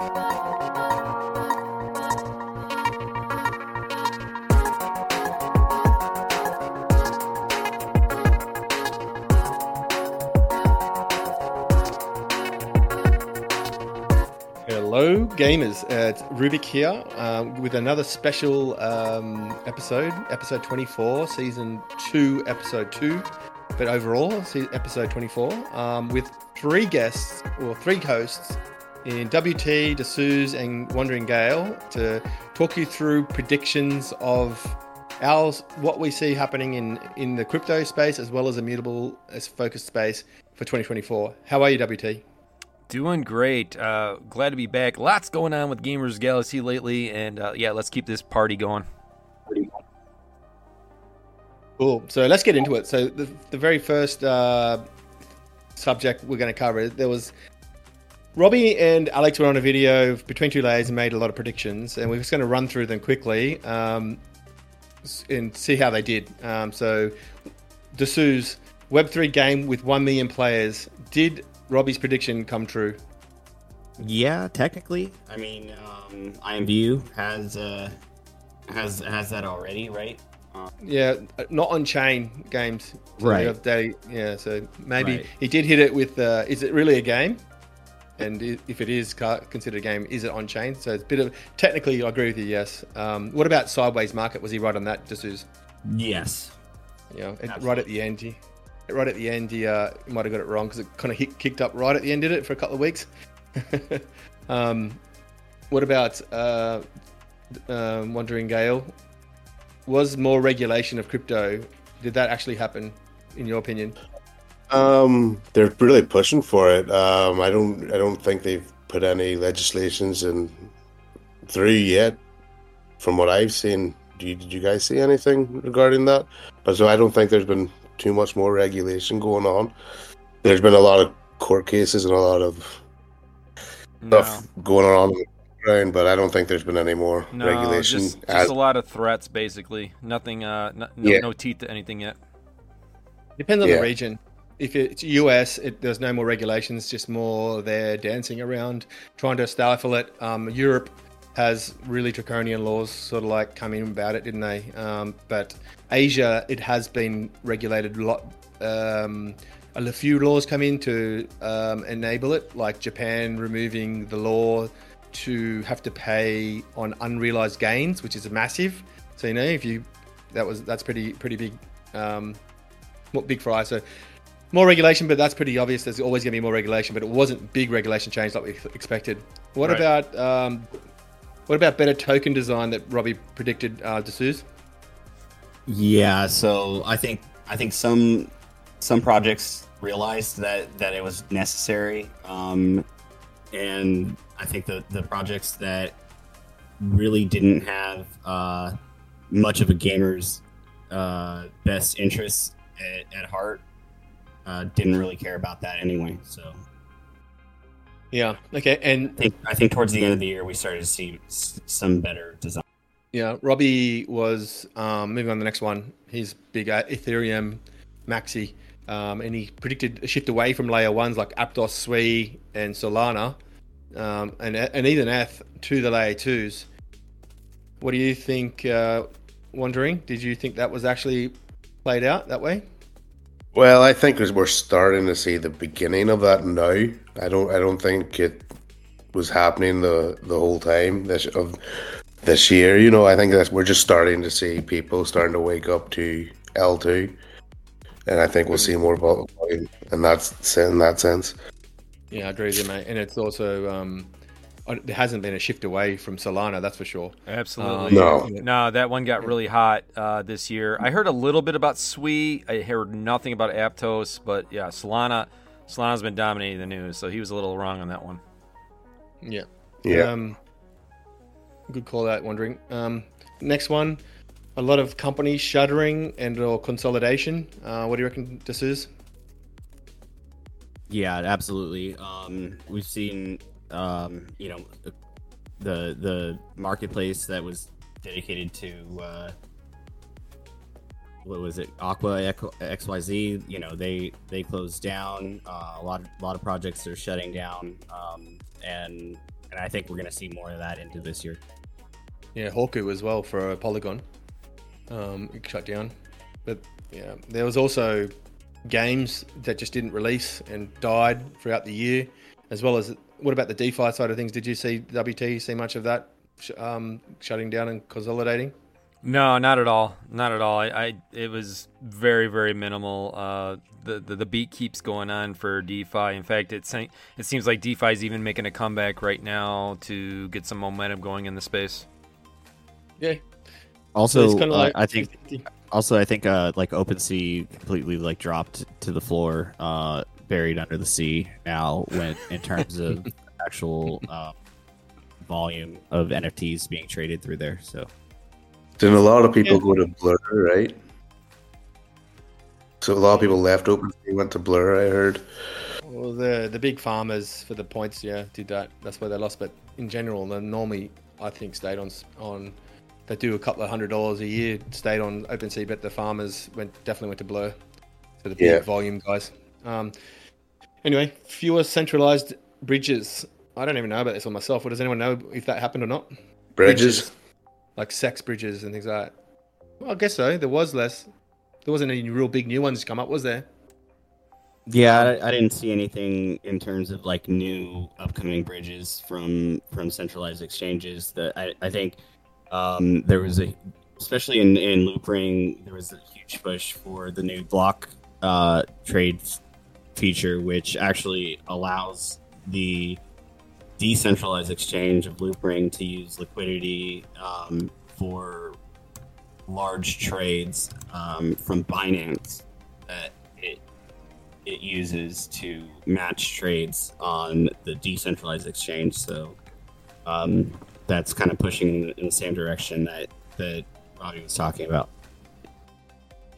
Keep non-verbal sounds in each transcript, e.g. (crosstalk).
Hello, gamers. Uh, it's Rubik here um, with another special um, episode, episode 24, season 2, episode 2, but overall, episode 24, um, with three guests, or three hosts in WT, D'Souza, and Wandering Gale to talk you through predictions of our, what we see happening in, in the crypto space as well as immutable as focused space for 2024. How are you, WT? Doing great. Uh, glad to be back. Lots going on with GamersGalaxie lately, and uh, yeah, let's keep this party going. Cool. So let's get into it. So the, the very first uh, subject we're going to cover there was Robbie and Alex were on a video between two layers and made a lot of predictions, and we're just going to run through them quickly um, and see how they did. Um, so D'Souza Web3 game with 1 million players. Did Robbie's prediction come true? Yeah, technically. I mean, um, IMView has uh, has has that already, right? Uh, yeah, not on chain games. So right. Day, yeah, so maybe right. he did hit it with. Uh, is it really a game? And if it is considered a game, is it on chain? So it's a bit of technically, I agree with you. Yes. Um, what about sideways market? Was he right on that, D'Souza? Yes. Yeah, right at the end. He, right at the end, he, uh, might have got it wrong because it kind of hit, kicked up right at the end, did it, for a couple of weeks. (laughs) um, what about uh, um, Wandering Gale? Was more regulation of crypto? Did that actually happen, in your opinion? Um, they're really pushing for it. Um, I don't, I don't think they've put any legislations in through yet. From what I've seen, you, did you guys see anything regarding that? But so I don't think there's been too much more regulation going on. There's been a lot of court cases and a lot of no. stuff going on around, but I don't think there's been any more no, regulation. Just, just a lot of threats, basically. Nothing, uh, no, no, yeah. no teeth to anything yet. Depends on yeah. the region. If it's US, it, there's no more regulations, just more they're dancing around, trying to stifle it. Um, Europe has really draconian laws sort of like coming about it, didn't they? Um, but Asia, it has been regulated a lot. Um, a few laws come in to um, enable it, like Japan removing the law to have to pay on unrealized gains, which is massive. So you know, if you that was that's pretty pretty big, um, big fry. So more regulation, but that's pretty obvious. There's always going to be more regulation, but it wasn't big regulation change like we expected. What right. about um, what about better token design that Robbie predicted, uh, D'Souza? Yeah, so I think I think some some projects realized that that it was necessary, um, and I think the the projects that really didn't have uh, much of a gamer's uh, best interests at, at heart uh, didn't really care about that anyway. So yeah. Okay. And I think, I think towards the end of the year we started to see some better design. Yeah, Robbie was um, moving on the next one. He's big at Ethereum Maxi, um, and he predicted a shift away from layer ones like Aptos, Sui, and Solana, um, and and even ETH to the layer twos. What do you think? Uh, wondering, did you think that was actually played out that way? Well, I think as we're starting to see the beginning of that now. I don't. I don't think it was happening the the whole time this of this year. You know, I think that we're just starting to see people starting to wake up to L two, and I think we'll see more volatility in that in that sense. Yeah, I agree with you, mate. And it's also um, there hasn't been a shift away from Solana, that's for sure. Absolutely. Um, no. No, that one got really hot uh, this year. I heard a little bit about Sui. I heard nothing about Aptos, but yeah, Solana Solana's been dominating the news, so he was a little wrong on that one. Yeah. Yeah. Um, good call out, wondering. Um, next one, a lot of companies shuttering and or consolidation. Uh, what do you reckon this is? Yeah, absolutely. Um, we've seen um, you know, the the marketplace that was dedicated to uh, what was it, Aqua XYZ. You know, they they closed down. Uh, a lot of, a lot of projects are shutting down, um, and and I think we're going to see more of that into this year. Yeah, Hawku as well for Polygon. Um, shut down, but yeah, there was also games that just didn't release and died throughout the year, as well as what about the DeFi side of things? Did you see WT see much of that um, shutting down and consolidating? No, not at all. Not at all. I, I it was very very minimal. Uh, the, the the beat keeps going on for DeFi. In fact, it it seems like DeFi is even making a comeback right now to get some momentum going in the space. Yeah. Also, so uh, like, I think also I think uh, like OpenSea completely like dropped to the floor, uh, buried under the sea now. When in terms of (laughs) actual uh, volume of NFTs being traded through there, so. Then a lot of people yeah. go to Blur, right? So a lot of people left OpenSea, went to Blur. I heard. Well, the the big farmers for the points, yeah, did that. That's why they lost. But in general, they normally, I think, stayed on on. They do a couple of hundred dollars a year, stayed on OpenSea, but the farmers went definitely went to Blur. So the big yeah. volume guys. Um, anyway, fewer centralized bridges. I don't even know about this one myself. Well, does anyone know if that happened or not? Bridges. bridges like CEX bridges and things like that. Well, I guess so. There was less. There wasn't any real big new ones come up, was there? Yeah, I, I, didn't see anything in terms of like new upcoming bridges from from centralized exchanges. That I, I think um, there was a, especially in in Loopring, there was a huge push for the new block uh, trade feature, which actually allows the decentralized exchange of Loopring to use liquidity um, for large trades um, from Binance that it it uses to match trades on the decentralized exchange. So um, that's kind of pushing in the same direction that that Robbie was talking about.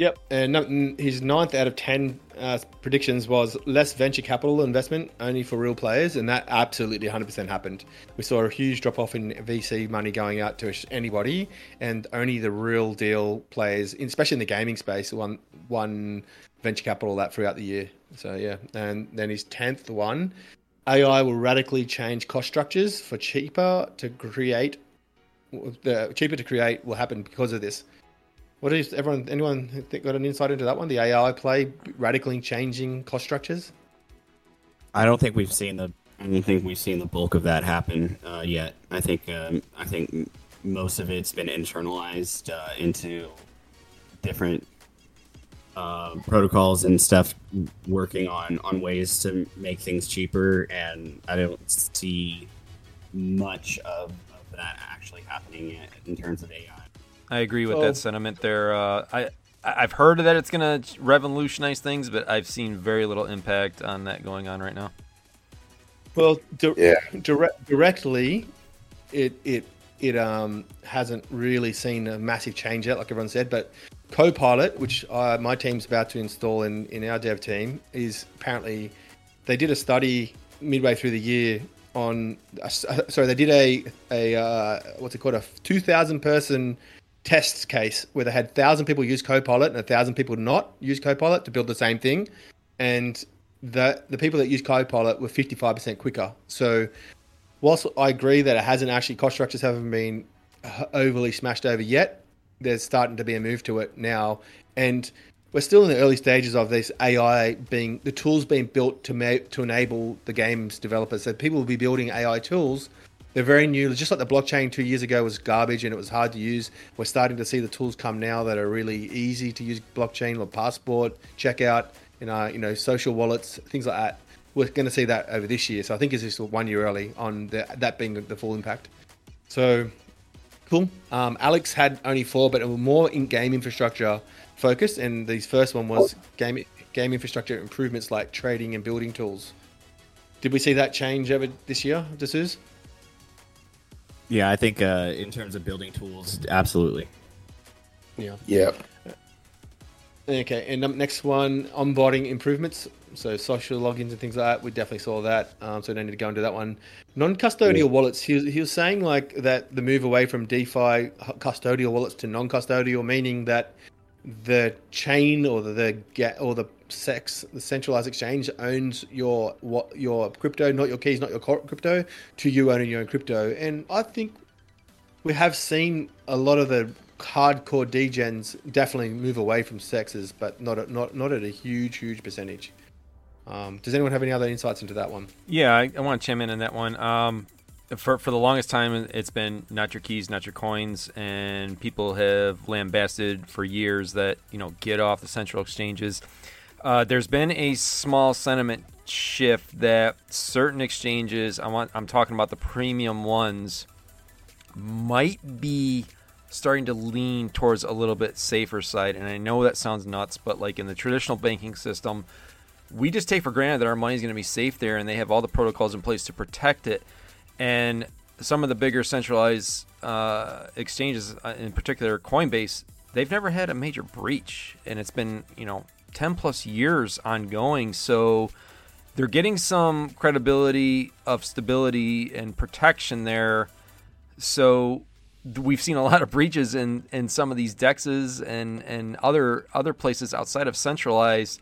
Yep, and his ninth out of ten uh, predictions was less venture capital investment only for real players, and that absolutely 100% happened. We saw a huge drop off in VC money going out to anybody, and only the real deal players, especially in the gaming space, won won venture capital that throughout the year. So yeah, and then his tenth one, AI will radically change cost structures for cheaper to create. The cheaper to create will happen because of this. What is everyone? Anyone think, got an insight into that one? The AI play radically changing cost structures. I don't think we've seen the. I don't think we've seen the bulk of that happen uh, yet. I think. Um, I think most of it's been internalized uh, into different uh, protocols and stuff, working on on ways to make things cheaper. And I don't see much of, of that actually happening in terms of AI. I agree with so, that sentiment there. Uh, I I've heard that it's going to revolutionize things, but I've seen very little impact on that going on right now. Well, di- yeah. direct, directly, it it it um hasn't really seen a massive change yet, like everyone said. But Copilot, which uh, my team's about to install in in our dev team, is apparently they did a study midway through the year on uh, sorry they did a a uh, what's it called a 2000 person test case where they had thousand people use Copilot and a thousand people not use Copilot to build the same thing, and the the people that use Copilot were fifty five percent quicker. So, whilst I agree that it hasn't actually cost structures haven't been overly smashed over yet, there's starting to be a move to it now, and we're still in the early stages of this AI being the tools being built to ma- to enable the games developers. So people will be building AI tools they're very new. Just like the blockchain two years ago was garbage and it was hard to use. We're starting to see the tools come now that are really easy to use blockchain or passport, checkout, you know, you know, social wallets, things like that. We're going to see that over this year. So I think it's just one year early on the, that being the full impact. So cool. Um, Alex had only four, but it was more in game infrastructure focused. And the first one was game game infrastructure improvements like trading and building tools. Did we see that change over this year, D'Souza? Yeah, I think uh, in terms of building tools, absolutely. Yeah. Yeah. Okay, and um, next one, onboarding improvements. So social logins and things like that. We definitely saw that. Um, so I don't need to go into that one. Non-custodial yeah. wallets. He, he was saying like that the move away from DeFi custodial wallets to non-custodial, meaning that the chain or the, the or the CEX the centralized exchange owns your what your crypto, not your keys, not your crypto, to you owning your own crypto. And I think we have seen a lot of the hardcore degens definitely move away from CEXes, but not at, not not at a huge huge percentage. Um, does anyone have any other insights into that one? Yeah, I, I want to chime in on that one. Um, for for the longest time, it's been not your keys, not your coins, and people have lambasted for years that you know get off the central exchanges. Uh, there's been a small sentiment shift that certain exchanges, I want, I'm talking about the premium ones, might be starting to lean towards a little bit safer side. And I know that sounds nuts, but like in the traditional banking system, we just take for granted that our money is going to be safe there, and they have all the protocols in place to protect it. And some of the bigger centralized uh, exchanges, uh, in particular Coinbase, they've never had a major breach, and it's been you know 10 plus years ongoing. So they're getting some credibility of stability and protection there. So we've seen a lot of breaches in, in some of these dexes and, and other other places outside of centralized.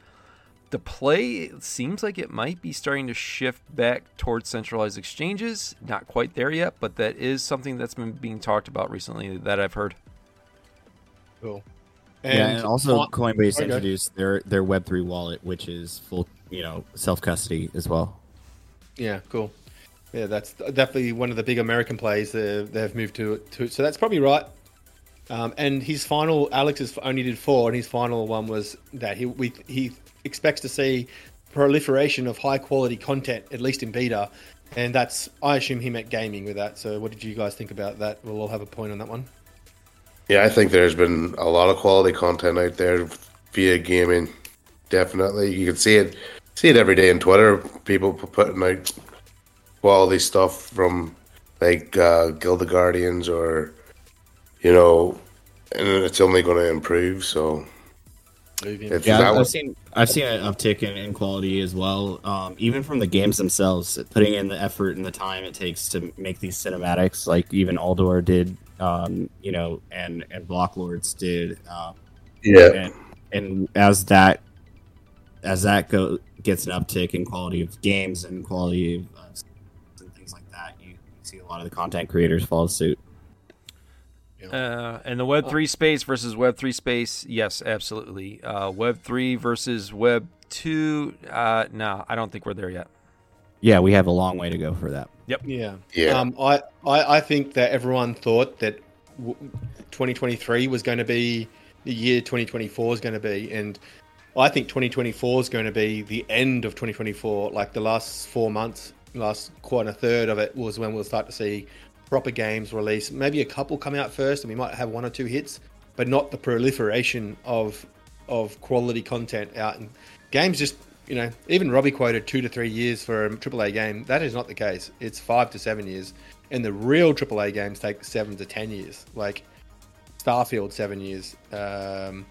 The play seems like it might be starting to shift back towards centralized exchanges. Not quite there yet, but that is something that's been being talked about recently that I've heard. Cool. And yeah, and also Coinbase okay. introduced their their Web three wallet, which is full, you know, self custody as well. Yeah, cool. Yeah, that's definitely one of the big American plays they've, they've moved to. to so that's probably right. Um, and his final, Alex only did four, and his final one was that he we, he expects to see proliferation of high quality content, at least in beta, and that's I assume he meant gaming with that. So what did you guys think about that? We'll all have a point on that one. Yeah, I think there's been a lot of quality content out there via gaming. Definitely, you can see it, see it every day on Twitter. People putting out quality stuff from like uh, Guild of Guardians or you know, and it's only going to improve. So yeah, I've, seen I've seen an uptick in, in quality as well. Um, even from the games themselves, putting in the effort and the time it takes to make these cinematics, like even Aldor did um, you know, and and Block Lords did. Um, yeah. And, and as that as that go gets an uptick in quality of games and quality of uh, and things like that, you, you, see a lot of the content creators follow suit. Uh, and the Web three space versus Web three space, yes, absolutely. Uh, Web three versus Web two, uh, no, I don't think we're there yet. Yeah, we have a long way to go for that. Yep. Yeah. Yeah. Um, I, I, I think that everyone thought that 2023 was going to be the year 2024 is going to be, and I think 2024 is going to be the end of 2024. Like the last four months, last quarter, a third of it was when we'll start to see proper games release. Maybe a couple come out first, and we might have one or two hits, but not the proliferation of of quality content out. And games just you know, even Robbie quoted two to three years for a AAA game. That is not the case. It's five to seven years. And the real AAA games take seven to ten years. Like Starfield, seven years. Um,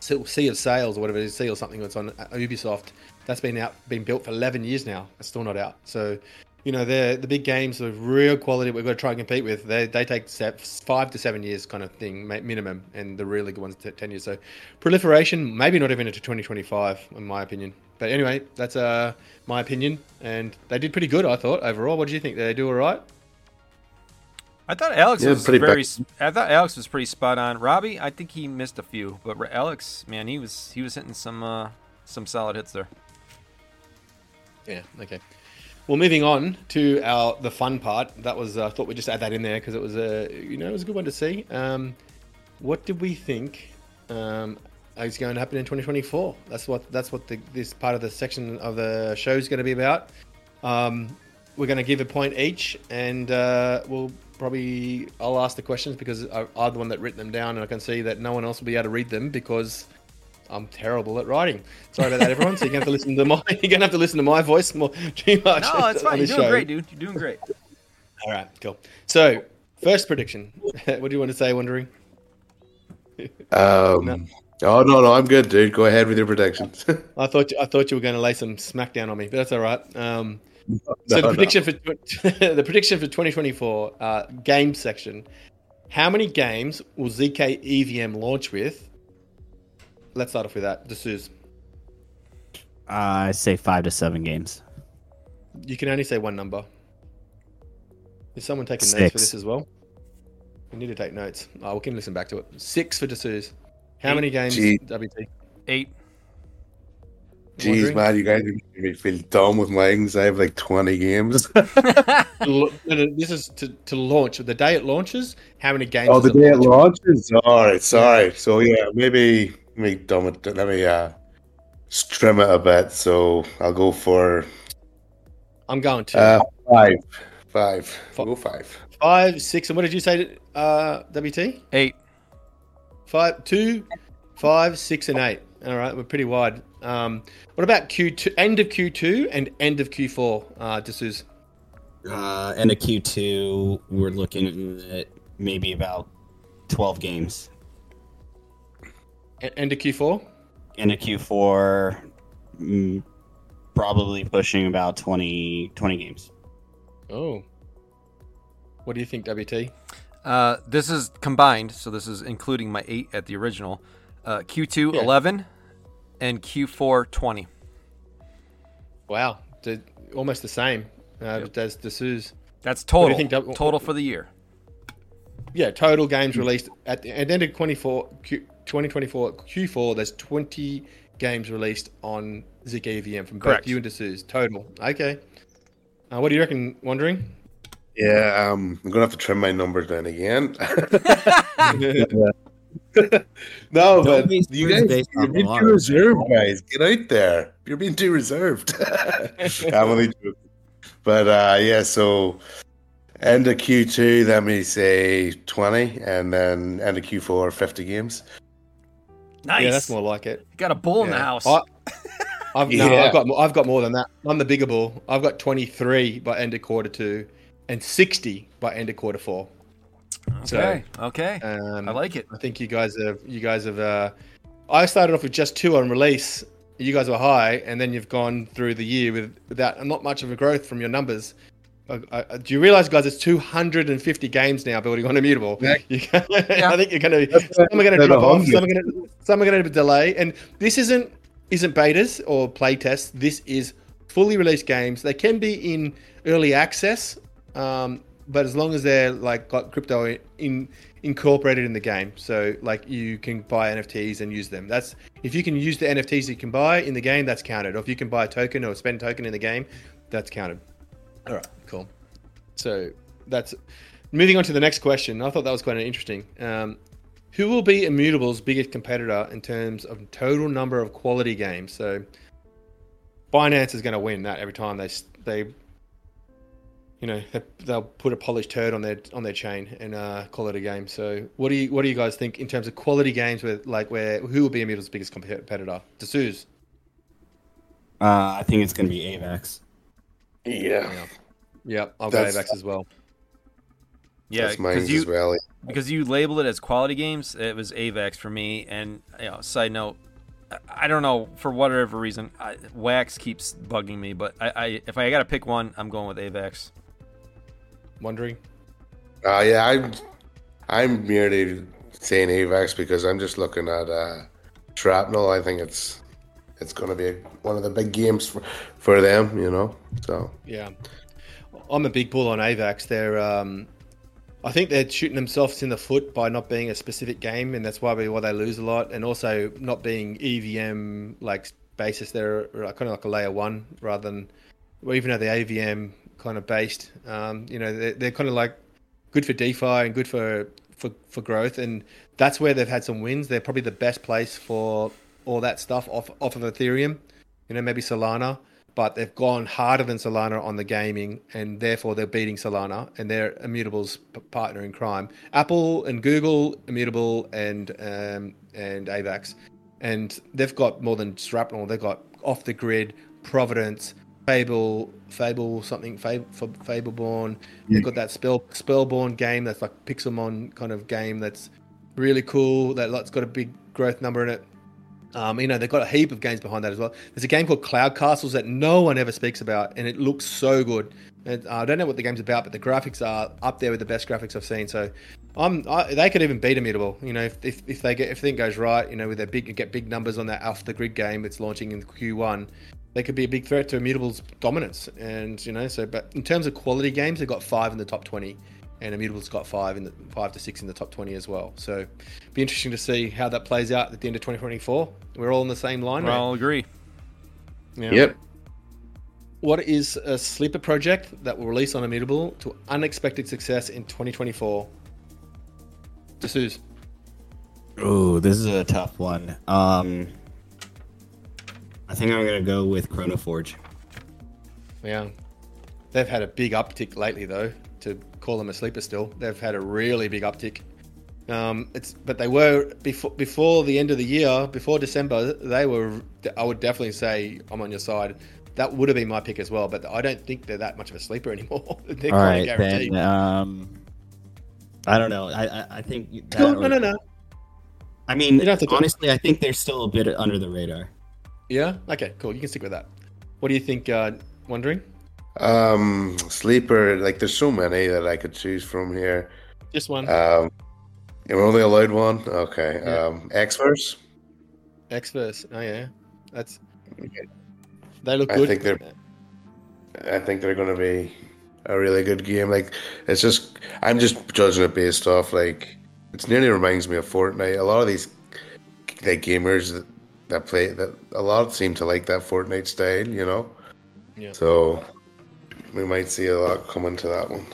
Sea of Sales, or whatever it is, Sea or something that's on Ubisoft. That's been out, been built for 11 years now. It's still not out. So, you know, they're the big games of real quality we've got to try and compete with. They, they take five to seven years kind of thing minimum, and the really good ones 10 years. So, proliferation, maybe not even into 2025, in my opinion. But anyway, that's uh, my opinion, and they did pretty good, I thought overall. What do you think? Did they do all right? I thought Alex yeah, was very. Back. I thought Alex was pretty spot on. Robbie, I think he missed a few, but Alex, man, he was he was hitting some uh, some solid hits there. Yeah. Okay. Well, moving on to our the fun part. That was uh, I thought we'd just add that in there because it was a you know it was a good one to see. Um, what did we think um, is going to happen in 2024. That's what that's what the, this part of the section of the show is going to be about. Um, we're going to give a point each, and uh, we'll probably I'll ask the questions because I, I'm the one that written them down, and I can see that no one else will be able to read them because I'm terrible at writing. Sorry about that, everyone. So you're gonna have to listen to my (laughs) you're gonna have to listen to my voice more (laughs) too much. No, it's fine. You're doing show. great, dude. You're doing great. (laughs) All right, cool. So first prediction. what do you want to say, Wondering? Um, no. Oh no, no, I'm good, dude. Go ahead with your predictions. (laughs) I thought you, I thought you were going to lay some smackdown on me, but that's all right. Um, no, so the prediction no. for (laughs) the prediction for 2024 uh, game section. How many games will ZK EVM launch with? Let's start off with that. This is Uh, I say five to seven games. You can only say one number. Is someone taking Six. notes for this as well? We need to take notes. Oh, we can listen back to it. Six for D'Souza. How Eight. many games? Gee. WT. Eight. Jeez, man, you guys make me feel dumb with my ings. I have like 20 games. (laughs) this is to, to launch. The day it launches, how many games? Oh, the day it launches? All right, sorry. Yeah. So, yeah, maybe, me dumb it. Let me uh, trim it a bit. So, I'll go for. I'm going to. Uh, five. Five. Five. Go five. Five, six. And what did you say, uh, WT? Eight. Five, two, five, six, and eight. All right, we're pretty wide. Um, what about Q2, end of Q2 and end of Q4, uh, D'Souza? Uh, end of Q2, we're looking at maybe about 12 games. end of Q4? End of Q4, mm, probably pushing about 20, 20 games. Oh. What do you think, WT? Uh, this is combined, so this is including my eight at the original. Uh, Q2 yeah. 11 and Q4 20. Wow, almost the same uh, yep. as D'Souza. That's total. Think, total for the year. Yeah, total games released at the, at the end of 24, Q, 2024 Q4. There's 20 games released on zkEVM from Correct. both you and D'Souza. Total. Okay. Uh, what do you reckon? Wondering? Yeah, um, I'm gonna have to trim my numbers down again. (laughs) (laughs) no, but you guys, you're being too reserved, guys. Get out there. You're being too reserved. (laughs) I'm only joking. But uh, yeah, so end of Q2, let me say 20, and then end of Q4, 50 games. Nice. Yeah, that's more like it. You got a bull yeah. in the house. I, I've, yeah. no, I've got I've got more than that. I'm the bigger bull. I've got 23 by end of quarter two, and 60 by end of quarter four. Okay. So, okay. Um, I like it. I think you guys have you guys have. Uh, I started off with just two on release. You guys were high, and then you've gone through the year with without not much of a growth from your numbers. Uh, uh, do you realize, guys? It's 250 games now building on Immutable. Yeah. (laughs) yeah. I think you're going to. Some are going to drop off. Some are going to. Some are going to delay. And this isn't isn't betas or play tests. This is fully released games. They can be in early access. Um, but as long as they're like got crypto in incorporated in the game, so like you can buy NFTs and use them. That's if you can use the NFTs you can buy in the game, that's counted. Or if you can buy a token or spend token in the game, that's counted. All right, cool. So that's moving on to the next question. I thought that was quite interesting. Um, who will be Immutable's biggest competitor in terms of total number of quality games? So Binance is going to win that every time they they you know they'll put a polished turd on their on their chain and uh, call it a game. So what do you what do you guys think in terms of quality games with like where who will be Immutable's biggest competitor? D'Souza. Uh, I think it's going to be AVAX. Yeah. Yeah, yeah I'll That's, go AVAX as well. Yeah, because you well. because you labeled it as quality games. It was AVAX for me. And you know, side note, I don't know for whatever reason, I, Wax keeps bugging me. But I, I if I got to pick one, I'm going with AVAX wondering? Uh, yeah, I'm I'm merely saying AVAX because I'm just looking at uh, Shrapnel. I think it's it's going to be one of the big games for, for them, you know. So yeah, I'm a big bull on AVAX. They're um, I think they're shooting themselves in the foot by not being a specific game, and that's why why they lose a lot, and also not being EVM like basis. They're kind of like a layer one rather than, well, even though the AVM kind of based. Um, you know, they're, they're kind of like good for DeFi and good for, for, for growth. And that's where they've had some wins. They're probably the best place for all that stuff off, off of Ethereum, you know, maybe Solana, but they've gone harder than Solana on the gaming and therefore they're beating Solana and they're Immutable's partner in crime. Apple and Google, Immutable and, um, and AVAX. And they've got more than Shrapnel. They've got off the grid, Providence, Fable, Fable something, Fable, Fableborn. Yeah. They've got that Spell Spellborn game that's like Pixelmon kind of game that's really cool. That's got a big growth number in it. Um, you know, they've got a heap of games behind that as well. There's a game called Cloud Castles that no one ever speaks about, and it looks so good. And, uh, I don't know what the game's about, but the graphics are up there with the best graphics I've seen. So, I'm I, they could even beat Immutable. You know, if, if, if they get if everything goes right, you know, with their big get big numbers on that off the grid game that's launching in Q1, they could be a big threat to Immutable's dominance. And you know, so but in terms of quality games, they've got five in the top twenty, and Immutable's got five in the five to six in the top twenty as well. So, be interesting to see how that plays out at the end of 2024. We're all in the same line. We all agree. Yeah. Yep. What is a sleeper project that will release on Immutable to unexpected success in 2024? D'Souza. Oh, this is a tough one. Um, I think I'm gonna go with Chrono Forge. Yeah, they've had a big uptick lately, though. To call them a sleeper, still, they've had a really big uptick. Um, it's but they were before before the end of the year, before December. They were. I would definitely say I'm on your side. That would have been my pick as well, but I don't think they're that much of a sleeper (laughs) anymore. they're All right, then, um, I don't know. I I, I think no, no, no, no. I mean, honestly, I think they're still a bit under the radar. Yeah. Okay. Cool. You can stick with that. What do you think? Uh, wondering. Um, sleeper. Like, there's so many that I could choose from here. Just one. Um, you're only allowed one. Okay. Yeah. Um, Xverse. Xverse. Oh yeah, that's. They look good. I think they're. I think they're going to be a really good game. Like, it's just I'm just judging it based off like it nearly reminds me of Fortnite. A lot of these like gamers that play that a lot seem to like that Fortnite style, you know. Yeah. So we might see a lot coming to that one.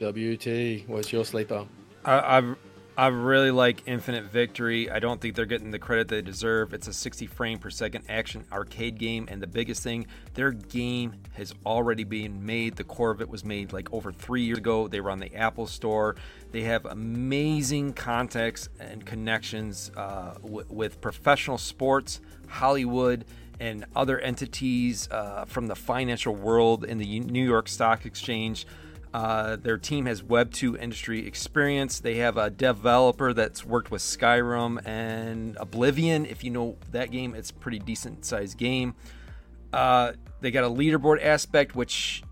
WT, what's your sleeper? I, I've I really like Infinite Victory. I don't think they're getting the credit they deserve. It's a 60 frame per second action arcade game, and the biggest thing, their game has already been made. The core of it was made like over three years ago. They were on the Apple Store. They have amazing contacts and connections uh, w- with professional sports, Hollywood, and other entities uh, from the financial world in the New York Stock Exchange. Uh, their team has Web 2 industry experience. They have a developer that's worked with Skyrim and Oblivion. If you know that game, it's a pretty decent sized game. Uh, they got a leaderboard aspect, which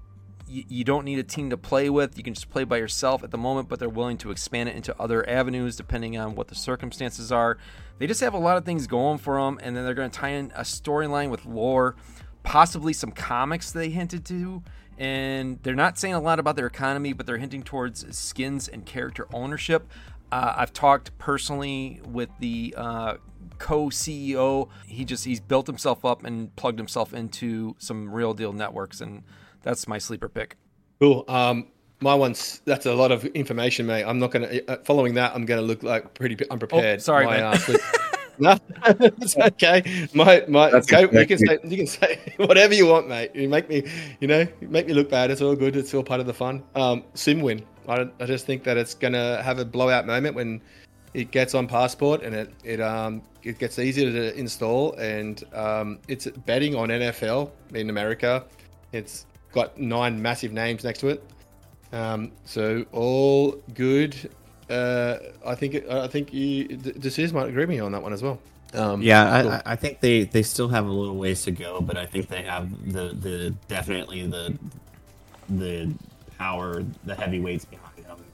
y- you don't need a team to play with. You can just play by yourself at the moment, but they're willing to expand it into other avenues depending on what the circumstances are. They just have a lot of things going for them, and then they're going to tie in a storyline with lore, possibly some comics they hinted to and they're not saying a lot about their economy, but they're hinting towards skins and character ownership. Uh, I've talked personally with the uh, co-CEO. He just he's built himself up and plugged himself into some real deal networks, and that's my sleeper pick. Cool. Um, my one's that's a lot of information, mate. I'm not gonna uh, following that. I'm gonna look like pretty unprepared. Oh, sorry, my, man. (laughs) (laughs) No, it's okay. My my go, you can say you can say (laughs) whatever you want, mate. You make me, you know, you make me look bad. It's all good. It's all part of the fun. Um, SimWin. I, I just think that it's gonna have a blowout moment when it gets on passport and it it um it gets easier to install and um it's betting on NFL in America. It's got nine massive names next to it. Um, so all good uh, I think I think you Decisions might agree with me on that one as well. Um, yeah, cool. I, I, think they, they still have a little ways to go, but I think they have the, the definitely the the power, the heavyweights behind them.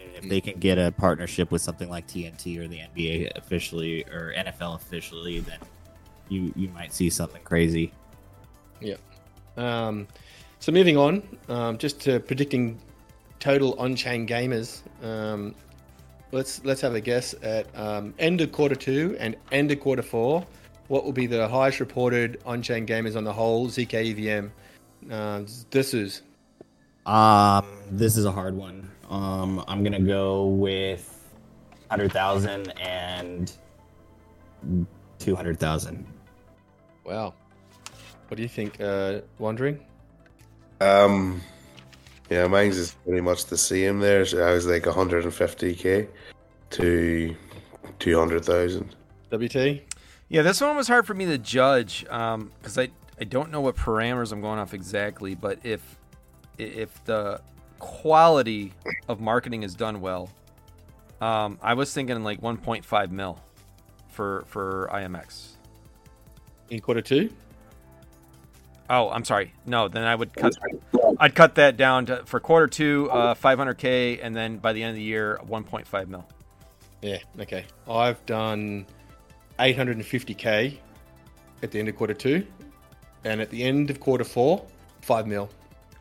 And if they can get a partnership with something like TNT or the NBA officially or NFL officially, then you you might see something crazy. Yeah. Um, so moving on, um, just to predicting total on-chain gamers. Um, let's let's have a guess at um, end of quarter two and end of quarter four. What will be the highest reported on-chain gamers on the whole zk EVM? Uh, this is. Um, this is a hard one. Um, I'm gonna go with hundred thousand and two hundred thousand. Wow. What do you think, uh, Wandering? Um, yeah, mine's is pretty much the same there. So I was like 150k to 200,000. WT? Yeah, this one was hard for me to judge because um, I, I don't know what parameters I'm going off exactly. But if if the quality of marketing is done well, um, I was thinking like 1.5 mil for for IMX in quarter two. Oh, I'm sorry. No, then I would cut. I'd cut that down to for quarter two, uh, 500k, and then by the end of the year, 1.5 mil. Yeah. Okay. I've done 850k at the end of quarter two, and at the end of quarter four, five mil.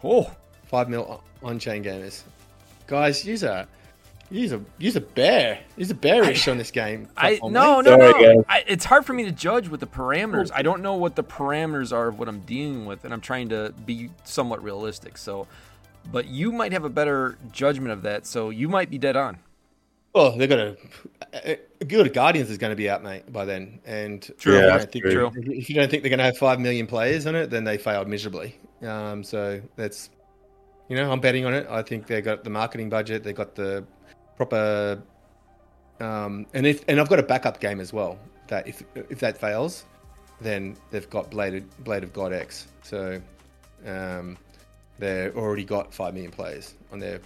Oh, five mil on chain gamers. Guys, use a use a use a bear. He's a bearish on this game. (laughs) I no no no. I, it's hard for me to judge with the parameters. I don't know what the parameters are of what I'm dealing with, and I'm trying to be somewhat realistic. So, but you might have a better judgment of that. So you might be dead on. Well, they're gonna. Guild of Guardians is going to be out, mate, by then. And true, yeah, think, true. If you don't think they're going to have five million players on it, then they failed miserably. Um, so that's, you know, I'm betting on it. I think they got the marketing budget, they got the proper, um, and if and I've got a backup game as well. That if if that fails, then they've got Blade Blade of God X. So, um, they've already got five million players on their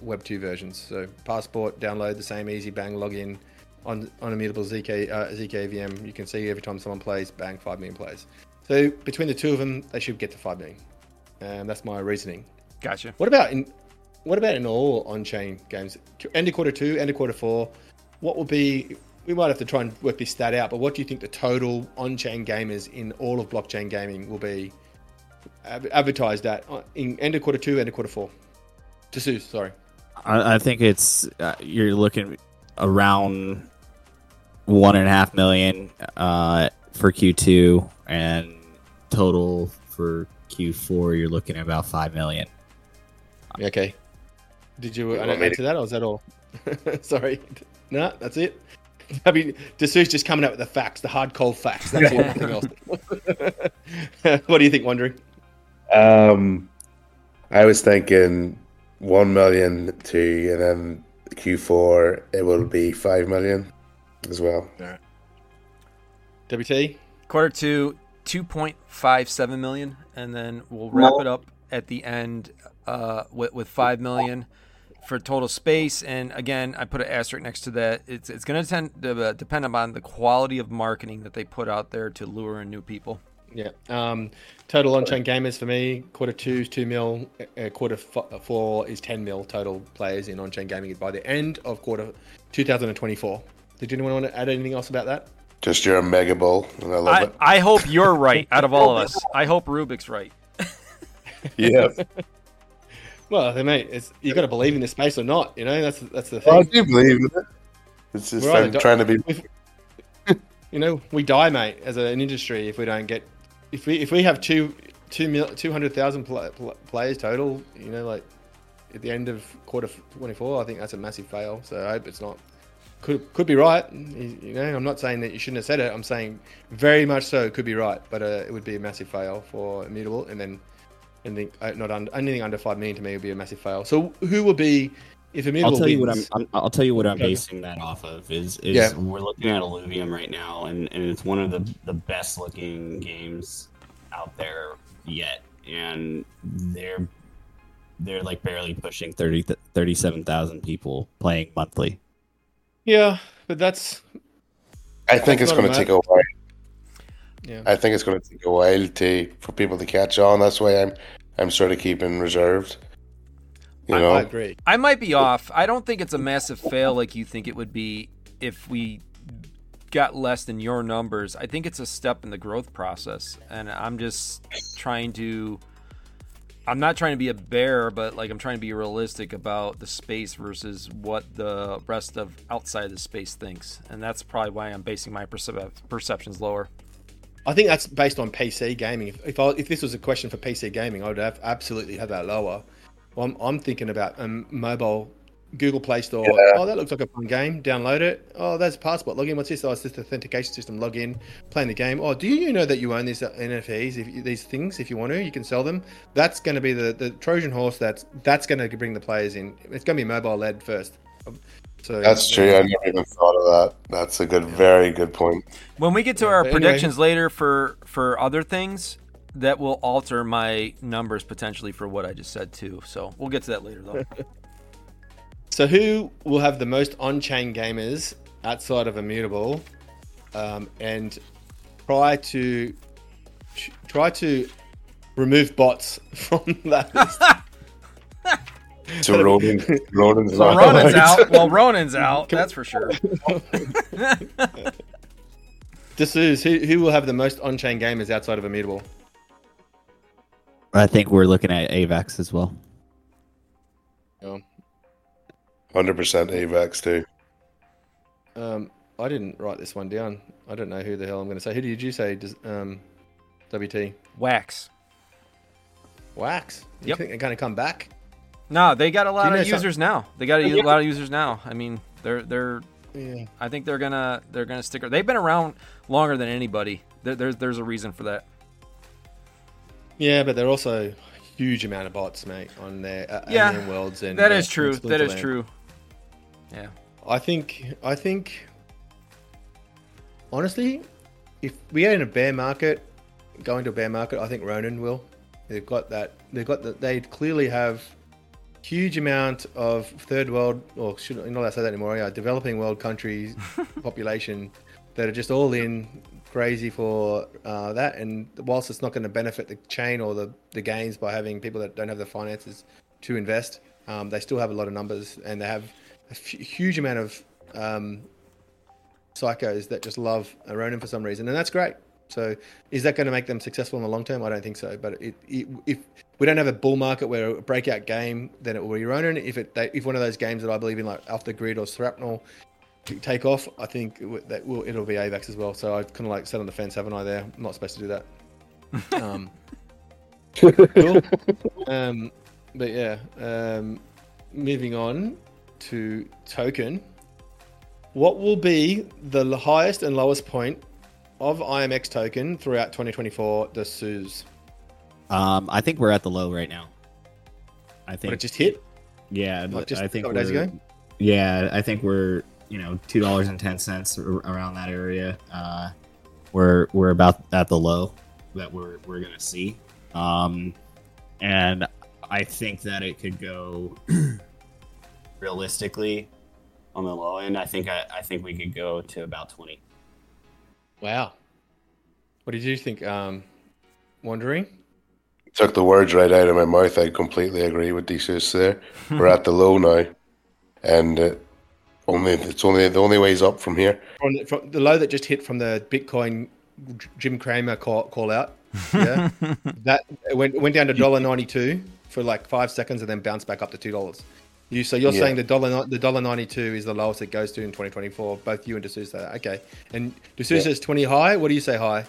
Web two versions. So passport, download the same easy bang login on on immutable ZK uh, ZKVM. You can see every time someone plays, bang, five million plays. So between the two of them, they should get to five million. Um, that's my reasoning. Gotcha. What about in what about in all on-chain games? End of quarter two, end of quarter four. What will be? We might have to try and work this stat out. But what do you think the total on-chain gamers in all of blockchain gaming will be advertised at uh, in end of quarter two, end of quarter four? To Sue, sorry. I, I think it's uh, you're looking around one and a half million uh, for Q2, and total for Q4 you're looking at about five million. Okay. Did you add to that, or was that all? (laughs) Sorry. No, that's it. (laughs) I mean, Dasu's just coming out with the facts, the hard cold facts. That's Nothing else. (laughs) what do you think, Wondering? Um, I was thinking one million to, and then Q4 it will be five million as well. All right. WT quarter two, two point five seven million, and then we'll wrap it up at the end uh, with with five million for total space. And again, I put an asterisk next to that. It's it's going to uh, depend upon the quality of marketing that they put out there to lure in new people. Yeah. Um, total on-chain gamers for me, quarter two is two mil, uh, quarter f- four is ten mil total players in on-chain gaming by the end of quarter 2024. Did anyone want to add anything else about that? Just you're a mega bull, and I love I, it. I hope you're right. Out of all of us, I hope Rubik's right. (laughs) yeah. Well, mate, it's you got to believe in this space or not. You know, that's that's the thing. Well, I do believe in it. It's just I'm trying to be. (laughs) you know, we die, mate, as an industry if we don't get if we if we have two two mil, two hundred thousand pl- pl- players total, you know, like at the end of quarter twenty four, I think that's a massive fail. So I hope it's not. Could could be right. You know, I'm not saying that you shouldn't have said it. I'm saying very much so could be right, but uh, it would be a massive fail for immutable, and then anything uh, not under, anything under five million to me would be a massive fail. So who will be if immutable? I'll tell wins, you what I'm, I'm. I'll tell you what I'm basing that off of. Is is yeah. we're looking at Illuvium right now, and, and it's one of the the best looking games out there yet, and they're they're like barely pushing 30, 37,000 people playing monthly. Yeah, but that's. I think it's going to take a while. Yeah. I think it's going to take a while to for people to catch on. That's why I'm I'm sort of keeping reserved. You know, I, I agree. I might be off. I don't think it's a massive fail like you think it would be if we got less than your numbers. I think it's a step in the growth process, and I'm just trying to. I'm not trying to be a bear, but like I'm trying to be realistic about the space versus what the rest of outside the space thinks, and that's probably why I'm basing my percep- perceptions lower. I think that's based on PC gaming. If if, I, if, this was a question for PC gaming, I would have absolutely have that lower. Well, I'm, I'm thinking about um, mobile Google Play Store. Yeah. Oh, that looks like a fun game. Download it. Oh, that's passport. Login. What's this? Oh, it's this authentication system. Log in, playing the game. Oh, do you know that you own these NFTs? If these things, if you want to, you can sell them. That's going to be the, the Trojan horse. That's that's going to bring the players in. It's going to be mobile led first. So that's true. I never even thought of that. That's a good, yeah. very good point. When we get to yeah, our predictions anyway. later for for other things, that will alter my numbers potentially for what I just said too. So we'll get to that later though. (laughs) so who will have the most on-chain gamers outside of Immutable, um, and try to try to remove bots (laughs) from that list? (laughs) So Ronin, (laughs) Ronin's, so Ronin's (laughs) out. Well, Ronin's out. That's for sure. (laughs) this is who, who will have the most on-chain gamers outside of Immutable. I think we're looking at AVAX as well. Hundred percent AVAX too. Um, I didn't write this one down. I don't know who the hell I'm going to say. Who did you say? Does, um, WT Wax. Wax. You yep. think they're going to come back? No, they got a lot of users now. They got a yeah. lot of users now. I mean, they're they're. Yeah. I think they're gonna they're gonna stick. Around they've been around longer than anybody. There, there's there's a reason for that. Yeah, but they're also huge amount of bots, mate, on their uh, yeah, worlds and that is uh, true. That is true. Yeah. I think I think honestly, if we are in a bear market, going to a bear market, I think Ronin will. They've got that. They've got that. They clearly have huge amount of third world, or should not allowed to say that anymore. Yeah, developing world countries (laughs) population that are just all in crazy for uh, that. And whilst it's not going to benefit the chain or the the games by having people that don't have the finances to invest, um, they still have a lot of numbers and they have a f- huge amount of um, psychos that just love Ronin for some reason, and that's great. So, is that going to make them successful in the long term? I don't think so. But it, it, if we don't have a bull market where a breakout game, then it will be Ronin. If it they, if one of those games that I believe in, like Off the Grid or Shrapnel, take off, I think that will it'll be AVAX as well. So I've kind of like sat on the fence, haven't I? There, I'm not supposed to do that. (laughs) Um, cool. Um, but yeah, um, moving on to token. What will be the highest and lowest point of IMX token throughout 2024? D'Souza. Um, I think we're at the low right now. I think what, it just hit. Yeah, like just I think days ago. Yeah, I think we're you know two dollars and ten cents around that area. Uh, we're we're about at the low that we're we're gonna see, um, and I think that it could go (clears throat) realistically on the low end. I think I, I think we could go to about twenty. Wow, what did you think? Um, wondering. Took the words right out of my mouth. I completely agree with D'Souza there. (laughs) We're at the low now, and uh, only it's only the only ways up from here. From the, from the low that just hit from the Bitcoin Jim Cramer call, call out. Yeah, (laughs) that went went down to dollar ninety two for like five seconds and then bounced back up to two dollars. You so you're yeah. saying the dollar the dollar ninety two is the lowest it goes to in twenty twenty four. Both you and D'Souza. Okay, and D'Souza yeah. is twenty high. What do you say high?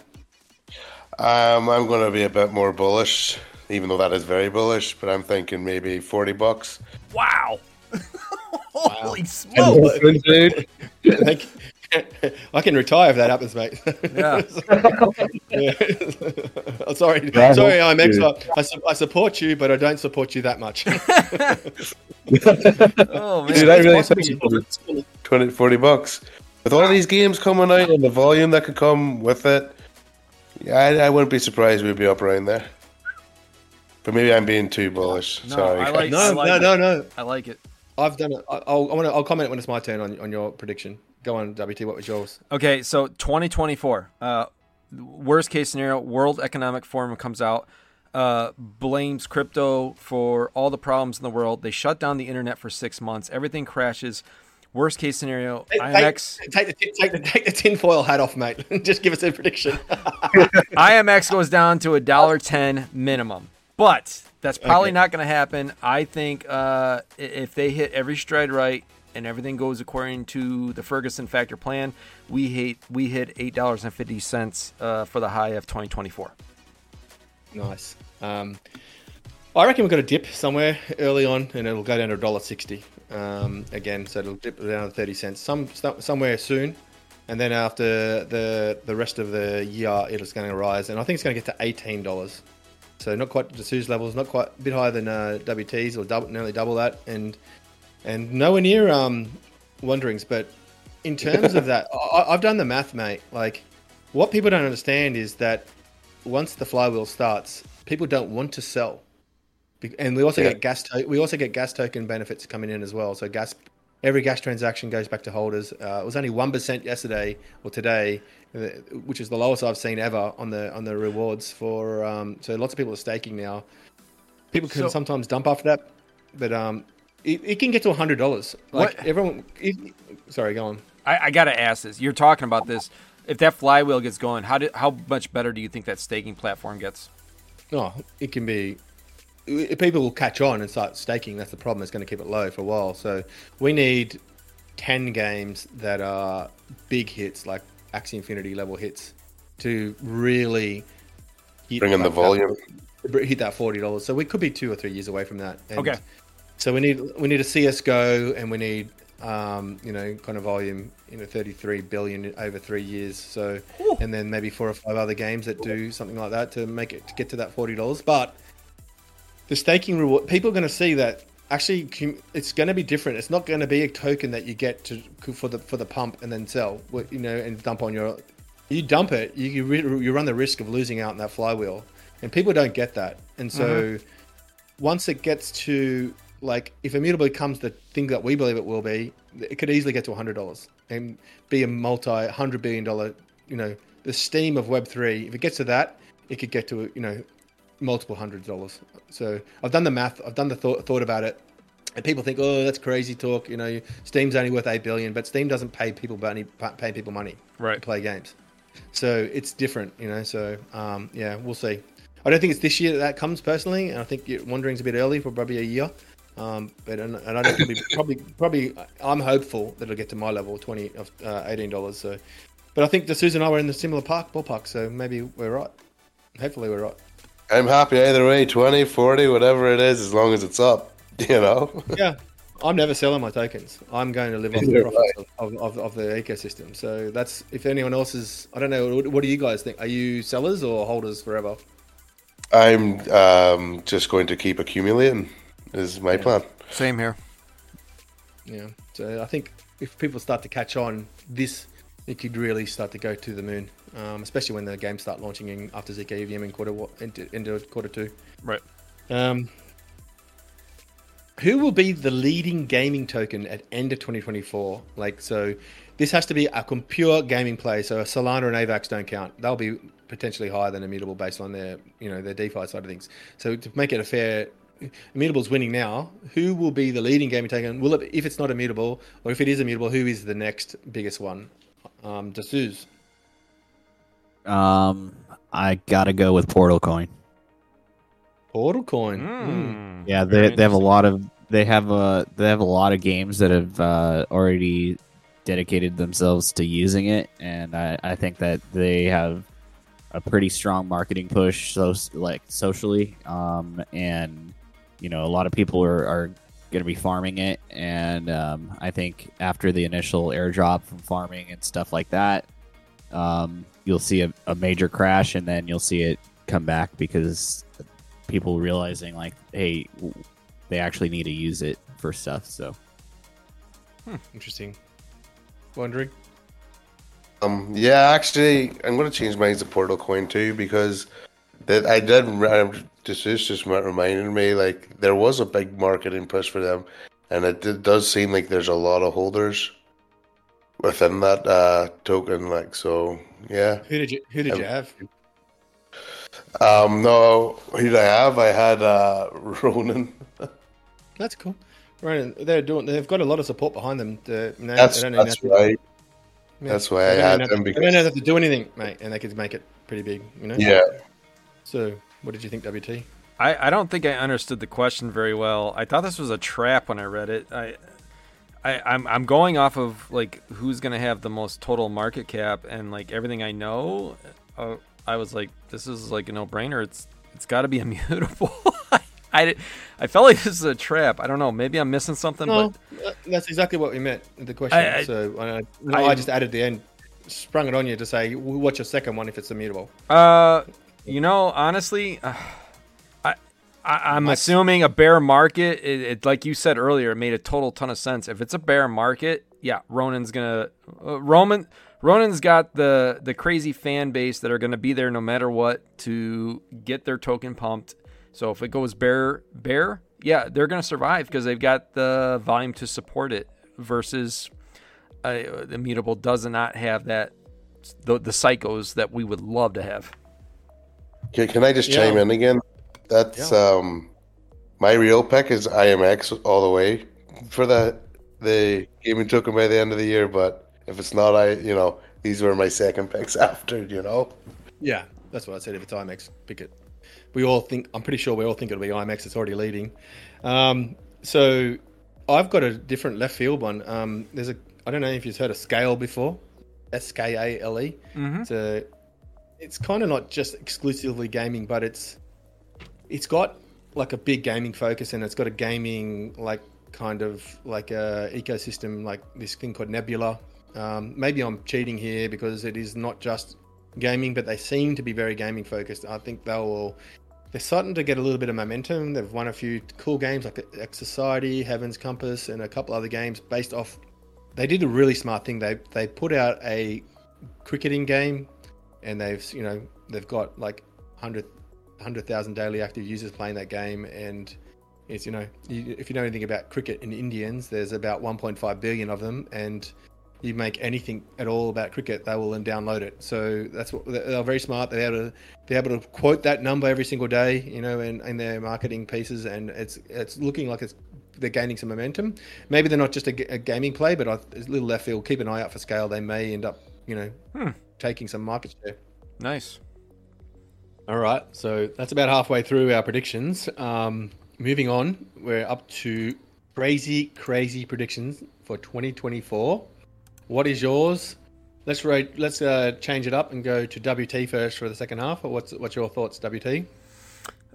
Um, I'm going to be a bit more bullish, even though that is very bullish. But I'm thinking maybe forty bucks. Wow. (laughs) Holy smokes, dude! (laughs) I can retire if that happens, mate. Yeah. (laughs) yeah. (laughs) sorry, sorry, I'm extra. I, su- I support you, but I don't support you that much. oh man, dude, I really 20, 40 bucks with all these games coming out and the volume that could come with it. Yeah, I, I wouldn't be surprised we'd be up around there. But maybe I'm being too bullish. No, Sorry. I like, no, I like no, no, no. I like it. I've done it. I'll, I want to. I'll comment when it's my turn on, on your prediction. Go on, WT. What was yours? Okay, so 2024. Uh, worst case scenario, World Economic Forum comes out, uh, blames crypto for all the problems in the world. They shut down the internet for six months. Everything crashes. Worst case scenario, take, IMX. Take, take, the, take, the, take the tinfoil hat off, mate. (laughs) Just give us a prediction. (laughs) IMX goes down to a dollar ten minimum, but that's probably okay. not going to happen. I think uh, if they hit every stride right and everything goes according to the Ferguson factor plan, we hit we hit eight dollars and fifty cents uh, for the high of 2024. Nice. Um, I reckon we're going to dip somewhere early on, and it'll go down to a dollar sixty um, again. So it'll dip down to thirty cents some somewhere soon, and then after the the rest of the year, it's going to rise, and I think it's going to get to eighteen dollars. So not quite D'Souza levels, not quite a bit higher than uh, WTs or double, nearly double that, and and nowhere near um, Wanderings. But in terms of (laughs) that, I, I've done the math, mate. Like what people don't understand is that once the flywheel starts, people don't want to sell, and we also yeah. get gas. To- we also get gas token benefits coming in as well. So gas, every gas transaction goes back to holders. Uh, it was only one percent yesterday or today, which is the lowest I've seen ever on the on the rewards for. Um, so lots of people are staking now. People can so, sometimes dump after that, but um, it, it can get to a hundred dollars. Like what? everyone, it, sorry, go on. I, I got to ask this. You're talking about this. If that flywheel gets going, how do, how much better do you think that staking platform gets? No, it can be. People will catch on and start staking. That's the problem. It's going to keep it low for a while. So we need ten games that are big hits, like Axie Infinity level hits, to really bring in the volume. That, hit that forty dollars. So we could be two or three years away from that. And okay. So we need we need a CS:GO and we need um, you know kind of volume you know 33 billion over three years. So Ooh. and then maybe four or five other games that do something like that to make it to get to that forty dollars. But the staking reward, people are going to see that actually it's going to be different. It's not going to be a token that you get to for the for the pump and then sell, you know, and dump on your. You dump it, you you run the risk of losing out in that flywheel, and people don't get that. And so, mm-hmm. once it gets to like if immutable becomes the thing that we believe it will be, it could easily get to hundred dollars and be a multi hundred billion dollar. You know, the steam of Web three. If it gets to that, it could get to you know multiple hundred dollars. So I've done the math. I've done the thought, thought about it. And people think, oh, that's crazy talk. You know, Steam's only worth eight billion, but Steam doesn't pay people money, pay people money right. to play games. So it's different, you know. So um, yeah, we'll see. I don't think it's this year that, that comes personally, and I think Wandering's a bit early for probably a year. Um, but and, and I don't think probably probably I'm hopeful that it'll get to my level, twenty of uh, eighteen dollars. So, but I think the Susan and I were in the similar park ballpark, so maybe we're right. Hopefully, we're right. I'm happy either way, 20, 40, whatever it is, as long as it's up. (laughs) You know. yeah, I'm never selling my tokens. I'm going to live off the profits right. of, of, of, the ecosystem. So that's if anyone else is. I don't know. What, what do you guys think? Are you sellers or holders forever? I'm um, just going to keep accumulating is my yeah. plan. Same here. Yeah. So I think if people start to catch on, this it could really start to go to the moon, um, especially when the games start launching in, after zkEVM in quarter into, into quarter two. Right. Um, who will be the leading gaming token at end of 2024? Like so, this has to be a pure gaming play. So Solana and AVAX don't count. They'll be potentially higher than Immutable based on their you know their DeFi side of things. So to make it a fair Immutable's winning now. Who will be the leading gaming token? Will it, if it's not immutable, or if it is immutable, who is the next biggest one? Um, D'Souza. Um, I gotta go with Portal Coin. Portal Coin. Mm. Yeah, they they have a lot of they have a they have a lot of games that have uh, already dedicated themselves to using it, and I, I think that they have a pretty strong marketing push, so like socially, um, and you know, a lot of people are, are going to be farming it. And um, I think after the initial airdrop from farming and stuff like that, um, you'll see a, a, major crash and then you'll see it come back because people realizing, like, hey, they actually need to use it for stuff. So, hmm, interesting. Wondering. Um, yeah, actually, I'm going to change mine to Portal Coin too because that I did this is just reminded me like there was a big marketing push for them, and it, does seem like there's a lot of holders within that uh, token. Like so, yeah. Who did you Who did um, you have? Um, no, who did I have? I had uh, (laughs) Ronin. That's cool. Ronin, they're doing. They've got a lot of support behind them. To, you know, that's that's right. Yeah. That's why I had them because they don't have to do anything, mate, and they could make it pretty big. You know. Yeah. So what did you think, WT? I, I don't think I understood the question very well. I thought this was a trap when I read it. I, I I'm I'm going off of like who's gonna have the most total market cap and like everything I know. Uh, I was like, this is like a no brainer. It's it's got to be (laughs) immutable. (laughs) I, I felt like this is a trap. I don't know. Maybe I'm missing something. No, but that's exactly what we meant. With the question. I, I, so I, I, just added the end, sprung it on you to say, what's your second one if it's immutable? Uh, you know, honestly, uh, I, I am assuming a bear market. It, it, like you said earlier, it made a total ton of sense. If it's a bear market, yeah, Ronin's gonna uh, Roman. Ronin's got the the crazy fan base that are going to be there no matter what to get their token pumped. So if it goes bear bear, yeah, they're going to survive because they've got the volume to support it. Versus uh, immutable does not have that the the psychos that we would love to have. Can, can I just yeah. chime in again? That's yeah. um, my real pick is IMX all the way for the the gaming token by the end of the year. But if it's not, I you know these were my second (laughs) picks after. You know. Yeah, that's what I said. If it's IMX, pick it. we all think. I'm pretty sure we all think it'll be IMX. It's already leading. Um, so I've got a different left field one. Um, there's a I don't know if you've heard of SKALE before. S K A L E. Mm-hmm. It's a it's kind of not just exclusively gaming, but it's it's got like a big gaming focus and it's got a gaming like kind of like a ecosystem like this thing called Nebula. Um, maybe I'm cheating here because it is not just gaming, but they seem to be very gaming focused. I think they will. They're starting to get a little bit of momentum. They've won a few cool games like X Society, Heaven's Compass, and a couple other games based off. They did a really smart thing. They they put out a cricketing game, and they've you know they've got like hundred hundred thousand daily active users playing that game, and it's you know if you know anything about cricket in Indians, there's about 1.5 billion of them, and you make anything at all about cricket, they will then download it. So that's what they're very smart. They're able to they're able to quote that number every single day, you know, in, in their marketing pieces, and it's it's looking like it's they're gaining some momentum. Maybe they're not just a, a gaming play, but a little left field. Keep an eye out for SKALE. They may end up, you know, hmm. Taking some market share. Nice. All right, so that's about halfway through our predictions. Um, moving on, we're up to crazy, crazy predictions for 2024. What is yours? Let's rate, let's uh, change it up and go to WT first for the second half. Or what's what's your thoughts, WT?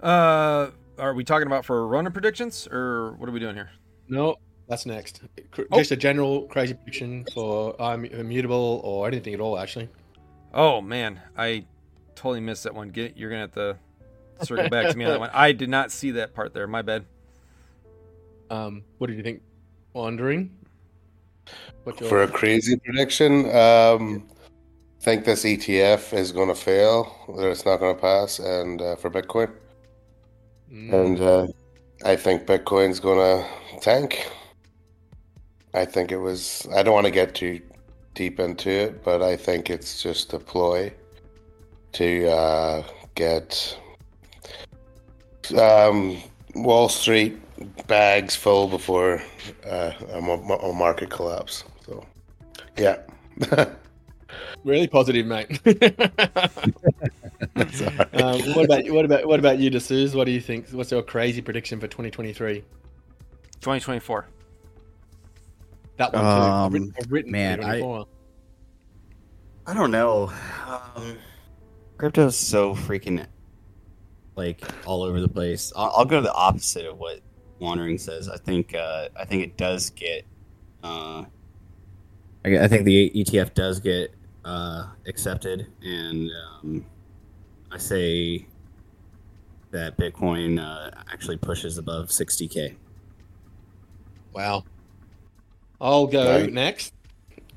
Uh, are we talking about for Ronin predictions or what are we doing here? No, that's next. Just oh. a general crazy prediction for I'm immutable or anything at all, actually. Oh man, I totally missed that one. Get you're gonna have to circle back to me on that one. I did not see that part there. My bad. Um, what did you think? Wandering. For a crazy prediction, um, I think this ETF is going to fail. That it's not going to pass, and uh, for Bitcoin, mm. and uh, I think Bitcoin's going to tank. I think it was. I don't want to get too deep into it, but I think it's just a ploy to uh, get um, Wall Street bags full before uh, a, a, market collapse. So, yeah. (laughs) really positive, mate. (laughs) (laughs) um, what about what about what about you, D'Souza? What do you think? What's your crazy prediction for 2023? 2024. That one. Um, I've written, I've written man, I, I don't know. Um, crypto's so freaking like all over the place. I'll, I'll, go to the opposite of what Wandering says. I think uh, I think it does get. Uh, I, I think the ETF does get uh, accepted, and um, I say that Bitcoin uh, actually pushes above 60k. Wow. I'll go right. next.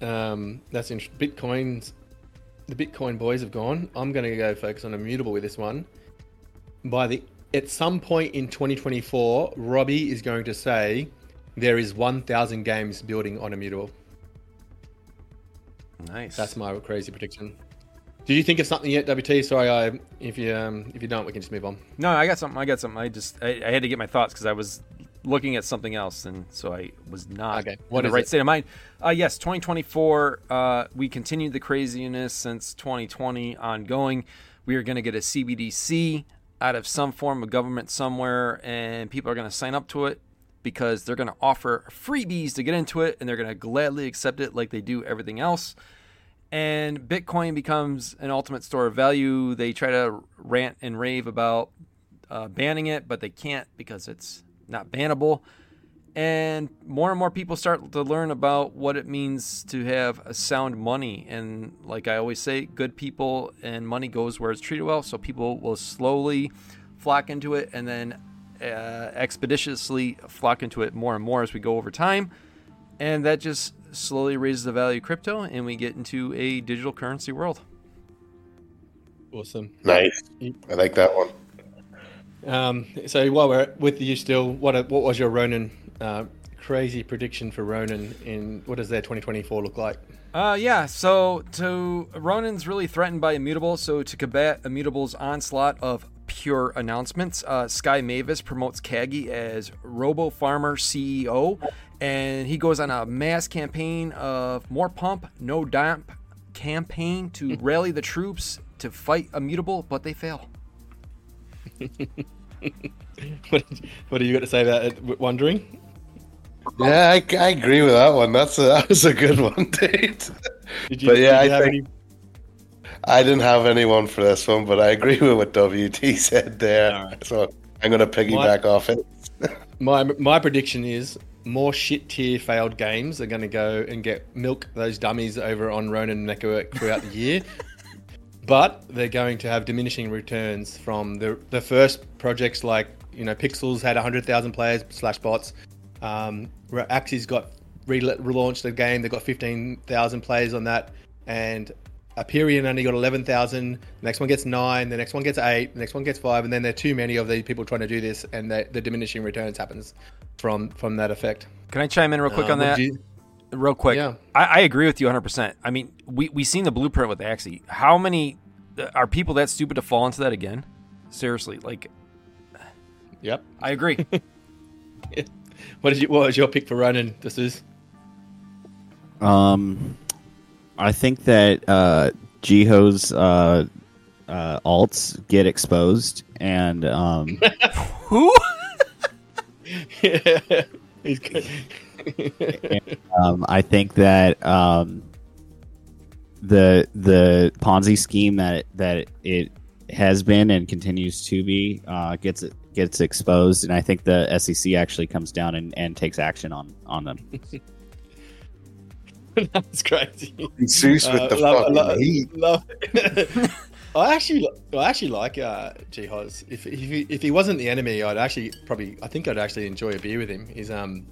Um, that's interesting. Bitcoin's the Bitcoin boys have gone. I'm going to go focus on immutable with this one. By the at some point in 2024, Robbie is going to say there is 1,000 games building on Immutable. Nice. That's my crazy prediction. Did you think of something yet, WT? Sorry, I, if you um, if you don't, we can just move on. No, I got something. I got something. I just I, I had to get my thoughts because I was looking at something else, and so I was not okay. what in the right it? state of mind. Uh, yes, 2024. Uh, we continued the craziness since 2020 ongoing. We are going to get a CBDC out of some form of government somewhere, and people are going to sign up to it because they're going to offer freebies to get into it, and they're going to gladly accept it like they do everything else. And Bitcoin becomes an ultimate store of value. They try to rant and rave about uh, banning it, but they can't because it's not bannable. And more and more people start to learn about what it means to have a sound money. And like i always say good people and money goes where it's treated well. So people will slowly flock into it and then uh, expeditiously flock into it more and more as we go over time. And that just slowly raises the value of crypto and we get into a digital currency world. Awesome. Nice. I like that one um, so while we're with you still, what what was your Ronin uh, crazy prediction for Ronin? in what does their 2024 look like? Uh, yeah, so to Ronin's really threatened by Immutable, so to combat Immutable's onslaught of pure announcements, uh, Sky Mavis promotes Kagi as Robo Farmer CEO, and he goes on a mass campaign of more pump, no dump campaign to (laughs) rally the troops to fight Immutable, but they fail. What, what do you got to say about it? Wondering? Yeah, I, I agree with that one. That's a, that was a good one, (laughs) Dave. Did you, but yeah, I think, any... I didn't have anyone for this one, but I agree with what WT (laughs) said there. Right. So I'm going to piggyback my, off it. (laughs) my my prediction is more shit tier failed games are going to go and get milk those dummies over on Ronin Network throughout the year. But they're going to have diminishing returns from the the first projects like you know Pixels had hundred thousand players slash bots. Um, Axie's got re- relaunched the game. They've got fifteen thousand players on that, and Hyperion only got 11,000. The next one gets nine. The next one gets eight. The next one gets five. And then there are too many of these people trying to do this, and the, the diminishing returns happens from from that effect. Can I chime in real quick um, on that? You... Real quick. Yeah. I, I, agree with you 100%. I mean, we we seen the blueprint with Axie. How many uh, are people that stupid to fall into that again? Seriously, like. Yep. I agree. (laughs) what did you? What was your pick for running? This is. Um, I think that uh, Jihoz's uh, uh, alts get exposed, and um, (laughs) who? yeah, (laughs) he's good. And, (laughs) um, I think that um, the the Ponzi scheme that that it has been and continues to be uh, gets gets exposed, and I think the SEC actually comes down and, and takes action on on them. (laughs) That's crazy. Zeus with uh, the love, fucking love, heat. Love (laughs) I actually, I actually like uh, Jihoz. If if he, if he wasn't the enemy, I'd actually probably, I think I'd actually enjoy a beer with him. He's um,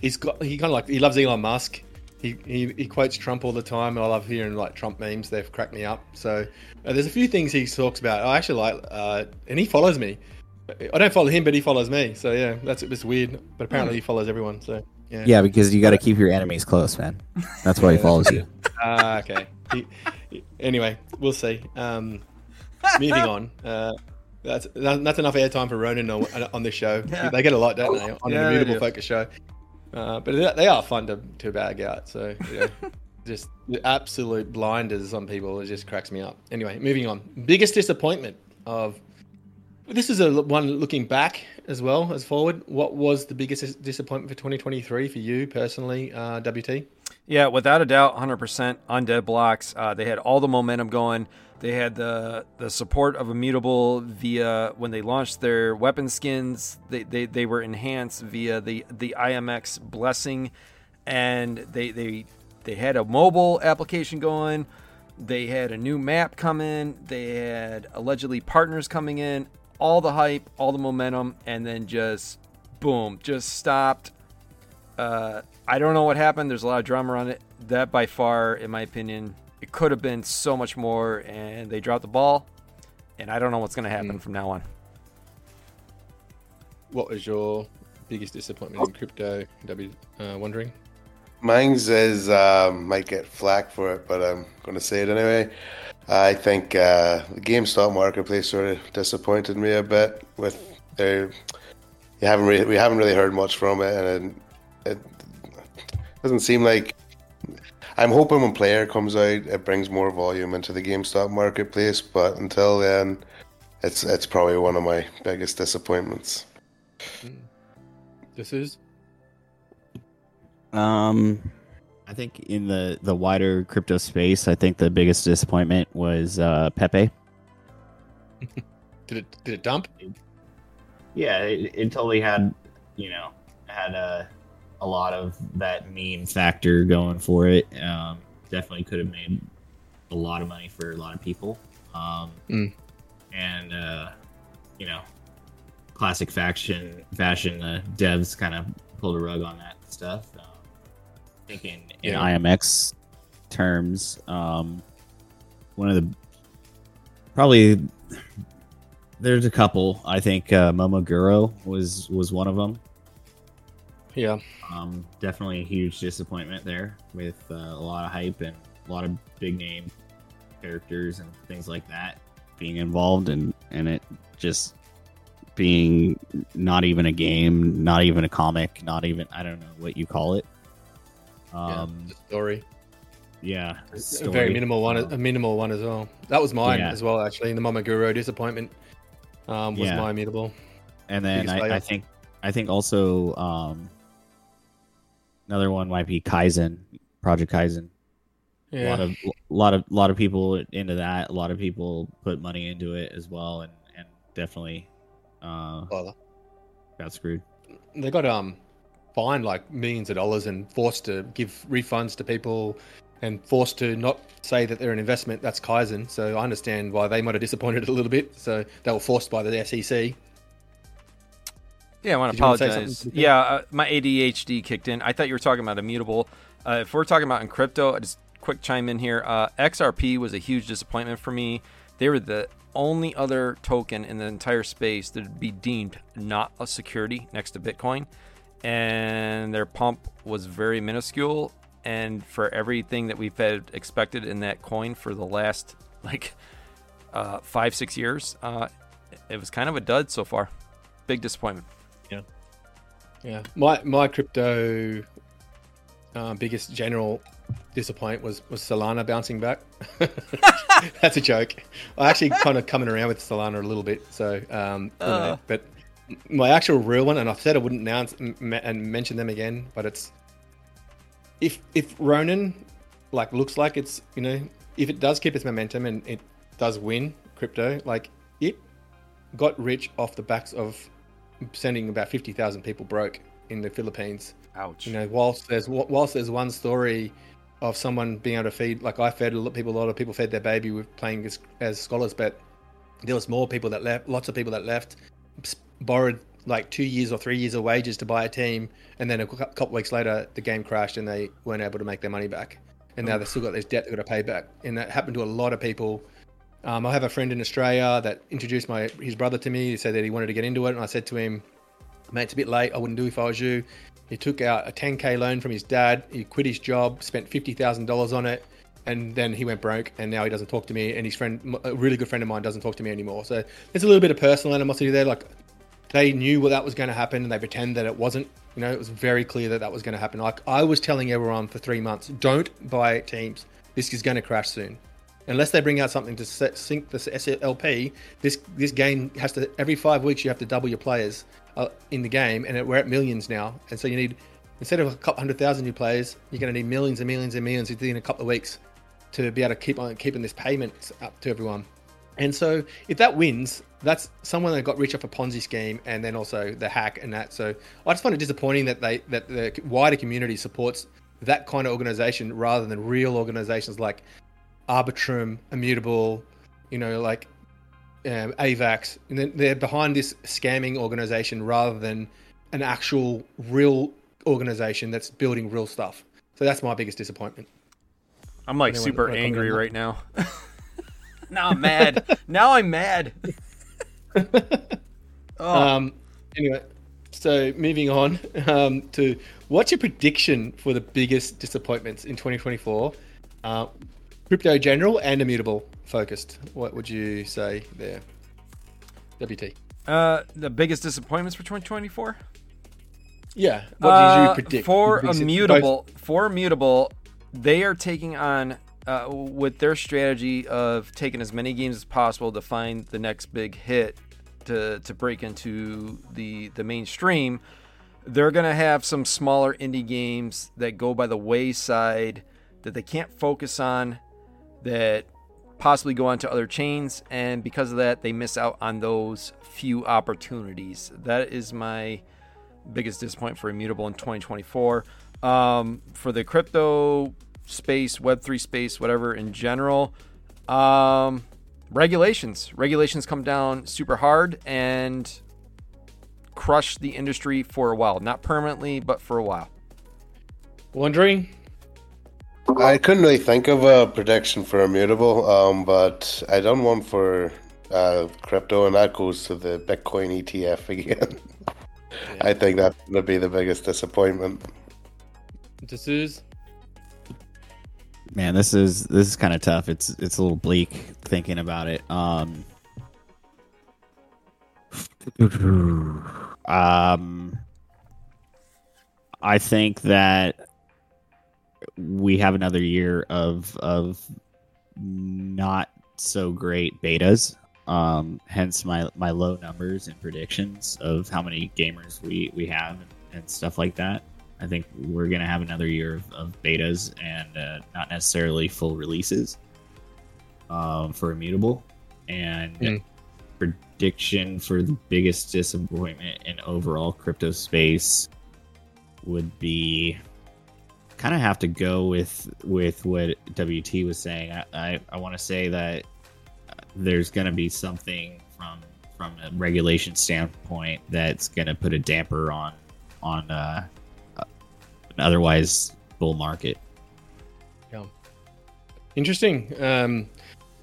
he's got he kind of like he loves Elon Musk. He, he, he quotes Trump all the time. I love hearing like Trump memes. They've cracked me up. So uh, there's a few things he talks about. I actually like, uh, and he follows me. I don't follow him, but he follows me. So yeah, that's it's weird. But apparently he follows everyone. So yeah, yeah because you got to keep your enemies close, man. That's why he follows you. (laughs) Ah, uh, okay. He, anyway, we'll see. Um, moving on. (laughs) Uh, that's that's enough airtime for Ronin on, on this show. They get a lot, don't they, on yeah, an immutable focus show. Uh, but they are fun to, to bag out. So yeah, (laughs) just absolute blinders on people. It just cracks me up. Anyway, moving on. Biggest disappointment of this is a one looking back as well as forward. What was the biggest disappointment for 2023 for you personally, uh, WT? Yeah, without a doubt, 100% undead blocks. Uh, they had all the momentum going. They had the the support of Immutable via when they launched their weapon skins. They, they, they were enhanced via the the IMX blessing, and they they they had a mobile application going. They had a new map coming. They had allegedly partners coming in all the hype, all the momentum, and then just boom, just stopped. Uh, I don't know what happened. There's a lot of drama around it. That by far, in my opinion, it could have been so much more, and they dropped the ball. And I don't know what's going to happen mm. from now on. What was your biggest disappointment in crypto? W uh, wondering. Mine's is um, might get flack for it, but I'm going to say it anyway. I think uh, the GameStop marketplace sort of disappointed me a bit. With their, you haven't really, we haven't really heard much from it, and it, it doesn't seem like. I'm hoping when Player comes out, it brings more volume into the GameStop marketplace. But until then, it's it's probably one of my biggest disappointments. This is. Um, I think in the the wider crypto space, I think the biggest disappointment was uh, Pepe. (laughs) did it did it dump? Yeah, it, it totally had you know had a a lot of that meme factor going for it. Um, definitely could have made a lot of money for a lot of people. Um, mm. And uh, you know, classic faction fashion, the devs kind of pulled a rug on that stuff. Um, think in, in yeah. IMX terms, um, one of the probably there's a couple. I think uh, Momoguro was was one of them. Yeah, um, definitely a huge disappointment there with uh, a lot of hype and a lot of big name characters and things like that being involved and and it just being not even a game, not even a comic, not even I don't know what you call it. Um, yeah, story. Yeah, story. a very minimal one, a minimal one as well. That was mine yeah. as well, actually. The Momoguro disappointment. um, was yeah. my immutable. And then I, I, think I think also um, another one might be Kaizen, Project Kaizen. Yeah. A lot of lot of lot of people into that. A lot of people put money into it as well, and and definitely uh, well, got screwed. They got um fined like millions of dollars and forced to give refunds to people and forced to not say that they're an investment. That's Kaizen. So I understand why they might have disappointed a little bit. So they were forced by the SEC. Yeah, I want to apologize. Yeah, uh, my ADHD kicked in. I thought you were talking about immutable. Uh, if we're talking about in crypto, I just quick chime in here. Uh, XRP was a huge disappointment for me. They were the only other token in the entire space that would be deemed not a security next to Bitcoin, and their pump was very minuscule. And for everything that we've had expected in that coin for the last (laughs) like uh, five six years, uh, it was kind of a dud so far. Big disappointment. Yeah, yeah. My my crypto uh, biggest general disappointment was was Solana bouncing back. (laughs) That's a joke. I actually kind of coming around with Solana a little bit. So, um, uh. but my actual real one, and I said I wouldn't announce and mention them again, but it's if if Ronin like looks like it's you know if it does keep its momentum and it does win crypto, like it got rich off the backs of sending about fifty thousand people broke in the Philippines. Ouch. You know, whilst there's whilst there's one story of someone being able to feed, like I fed a lot of people, a lot of people fed their baby with playing as, as scholars, but there was more people that left, lots of people that left, borrowed like two years or three years of wages to buy a team, and then a couple weeks later the game crashed and they weren't able to make their money back, and now they've still got this debt they've got to pay back, and that happened to a lot of people. Um, I have a friend in Australia that introduced my his brother to me. He said that he wanted to get into it, and I said to him, "Mate, it's a bit late. I wouldn't do if I was you." He took out a 10k loan from his dad. He quit his job, spent $50,000 on it, and then he went broke. And now he doesn't talk to me. And his friend, a really good friend of mine, doesn't talk to me anymore. So there's a little bit of personal animosity there. Like they knew what that was going to happen, and they pretend that it wasn't. You know, it was very clear that that was going to happen. Like I was telling everyone for three months, don't buy teams. This is going to crash soon. Unless they bring out something to set, sync the SLP, this this game has to every five weeks you have to double your players uh, in the game, and we're at millions now. And so you need instead of a couple hundred thousand new players, you're going to need millions and millions and millions within a couple of weeks to be able to keep on keeping this payment up to everyone. And so if that wins, that's someone that got rich off a Ponzi scheme, and then also the hack and that. So I just find it disappointing that they that the wider community supports that kind of organization rather than real organizations like Arbitrum, Immutable, you know, like um, AVAX, and they're behind this scamming organization rather than an actual real organization that's building real stuff. So that's my biggest disappointment. I'm like Anyone super angry right now. (laughs) now I'm mad. now I'm mad. oh. (laughs) Um. Anyway, so moving on um, to what's your prediction for the biggest disappointments in 2024? Uh, crypto general and immutable focused. What would you say there, WT? Uh, the biggest disappointments for 2024. Yeah. What uh, did you predict? For immutable, for immutable, they are taking on uh, with their strategy of taking as many games as possible to find the next big hit to to break into the the mainstream. They're gonna have some smaller indie games that go by the wayside that they can't focus on that possibly go on to other chains, and because of that, they miss out on those few opportunities. That is my biggest disappointment for Immutable in 2024. Um, for the crypto space, Web3 space, whatever in general, um, regulations. Regulations come down super hard and crush the industry for a while. Not permanently, but for a while. Wondering I couldn't really think of a prediction for immutable, um, but I done one for uh, crypto, and that goes to the Bitcoin ETF again. yeah. (laughs) I think that's gonna be the biggest disappointment. D'Souza? Man, this is this is kind of tough. It's it's a little bleak thinking about it. Um, (sighs) um, I think that we have another year of of not so great betas. Um, hence my my low numbers and predictions of how many gamers we we have and, and stuff like that. I think we're gonna have another year of, of betas and uh, not necessarily full releases um, for Immutable. And mm. prediction for the biggest disappointment in overall crypto space would be kind of have to go with with what WT was saying. I I, I want to say that there's going to be something from from a regulation standpoint that's going to put a damper on on uh, an otherwise bull market. Yeah, interesting. Um,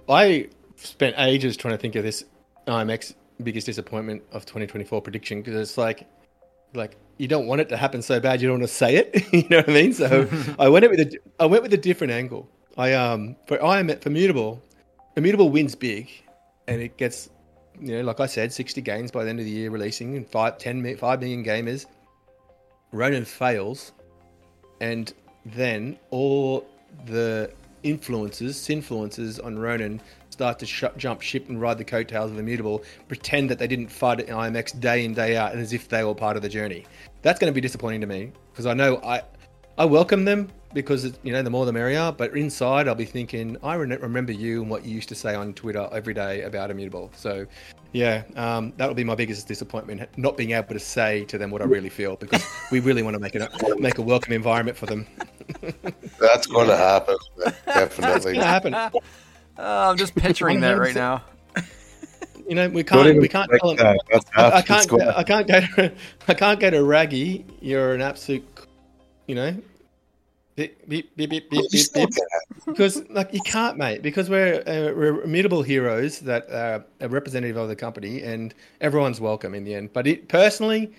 I spent ages trying to think of this IMX biggest disappointment of 2024 prediction because it's like like you don't want it to happen so bad you don't want to say it (laughs) you know what i mean? So (laughs) i went with a i went with a different angle. I um for im for mutable immutable wins big and it gets you know like i said 60 games by the end of the year releasing and 5 10 5 million gamers. Ronin fails and then all the influences influences on ronin start to sh- jump ship and ride the coattails of Immutable, pretend that they didn't fight at IMX day in day out, and as if they were part of the journey. That's going to be disappointing to me because I know I I welcome them because you know the more the merrier. But inside, I'll be thinking I re- remember you and what you used to say on Twitter every day about Immutable. So yeah, um, that'll be my biggest disappointment, not being able to say to them what I really feel because (laughs) we really want to make it make a welcome environment for them. (laughs) That's going to happen, (laughs) definitely. That's going to happen. Oh, I'm just picturing (laughs) that right now. (laughs) You know, we can't, we can't tell them. I, I, can't, I can't go, to, (laughs) I can't go to Raggy. You're an absolute, you know, beep, beep, beep, beep, beep, beep, beep. because like you can't, mate. Because we're, uh, we're immutable heroes that are a representative of the company, and everyone's welcome in the end. But it, personally,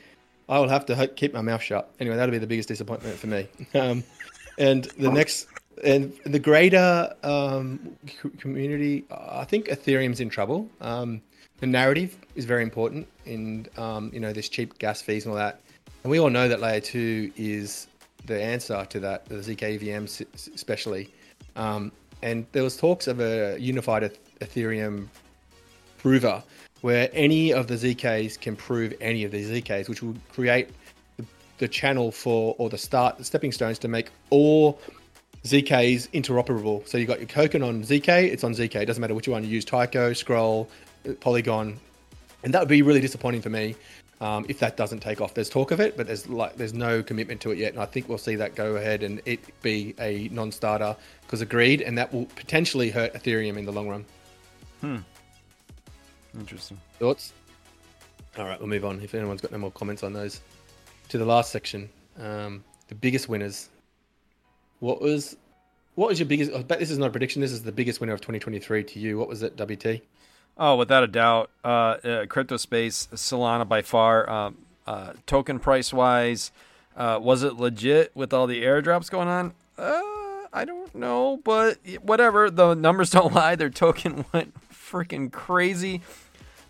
I will have to keep my mouth shut. Anyway, that'll be the biggest disappointment for me. Um, and the next and the greater um, community, I think Ethereum's in trouble. Um, the narrative is very important in um, you know this cheap gas fees and all that, and we all know that layer two is the answer to that, the zkEVM especially. Um, and there was talks of a unified Ethereum prover where any of the ZKs can prove any of the ZKs, which will create the, the channel for or the start, the stepping stones to make all ZK is interoperable. So you've got your token on ZK, it's on ZK. It doesn't matter which one you use, Taiko, Scroll, Polygon, and that would be really disappointing for me um, if that doesn't take off. There's talk of it, but there's like there's no commitment to it yet, and I think we'll see that go ahead and it be a non-starter because agreed, and that will potentially hurt Ethereum in the long run. Hmm. Interesting thoughts. All right, we'll move on. If anyone's got no more comments on those, to the last section, um, the biggest winners what was what was your biggest? I bet this is not a prediction. This is the biggest winner of 2023 to you. What was it, WT? Oh, without a doubt, uh, uh, crypto space, Solana by far. Um, uh, token price wise, uh, was it legit with all the airdrops going on? Uh, I don't know, but whatever. The numbers (laughs) don't lie. Their token (laughs) went freaking crazy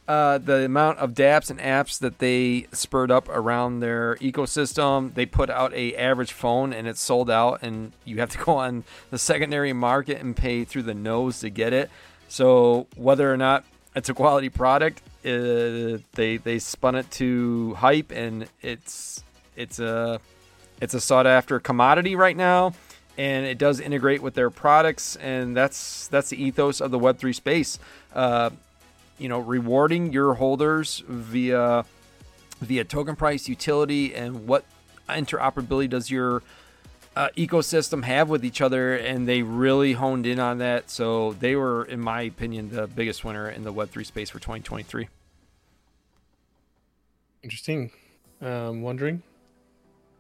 uh, the amount of dApps and apps that they spurred up around their ecosystem. They put out a average phone and it's sold out, and you have to go on the secondary market and pay through the nose to get it. So whether or not it's a quality product, uh, they they spun it to hype, and it's it's a it's a sought after commodity right now. And it does integrate with their products, and that's that's the ethos of the Web three space. Uh, you know, rewarding your holders via via token price utility and what interoperability does your uh, ecosystem have with each other and they really honed in on that. So they were in my opinion the biggest winner in the web3 space for 2023 interesting. Um wondering?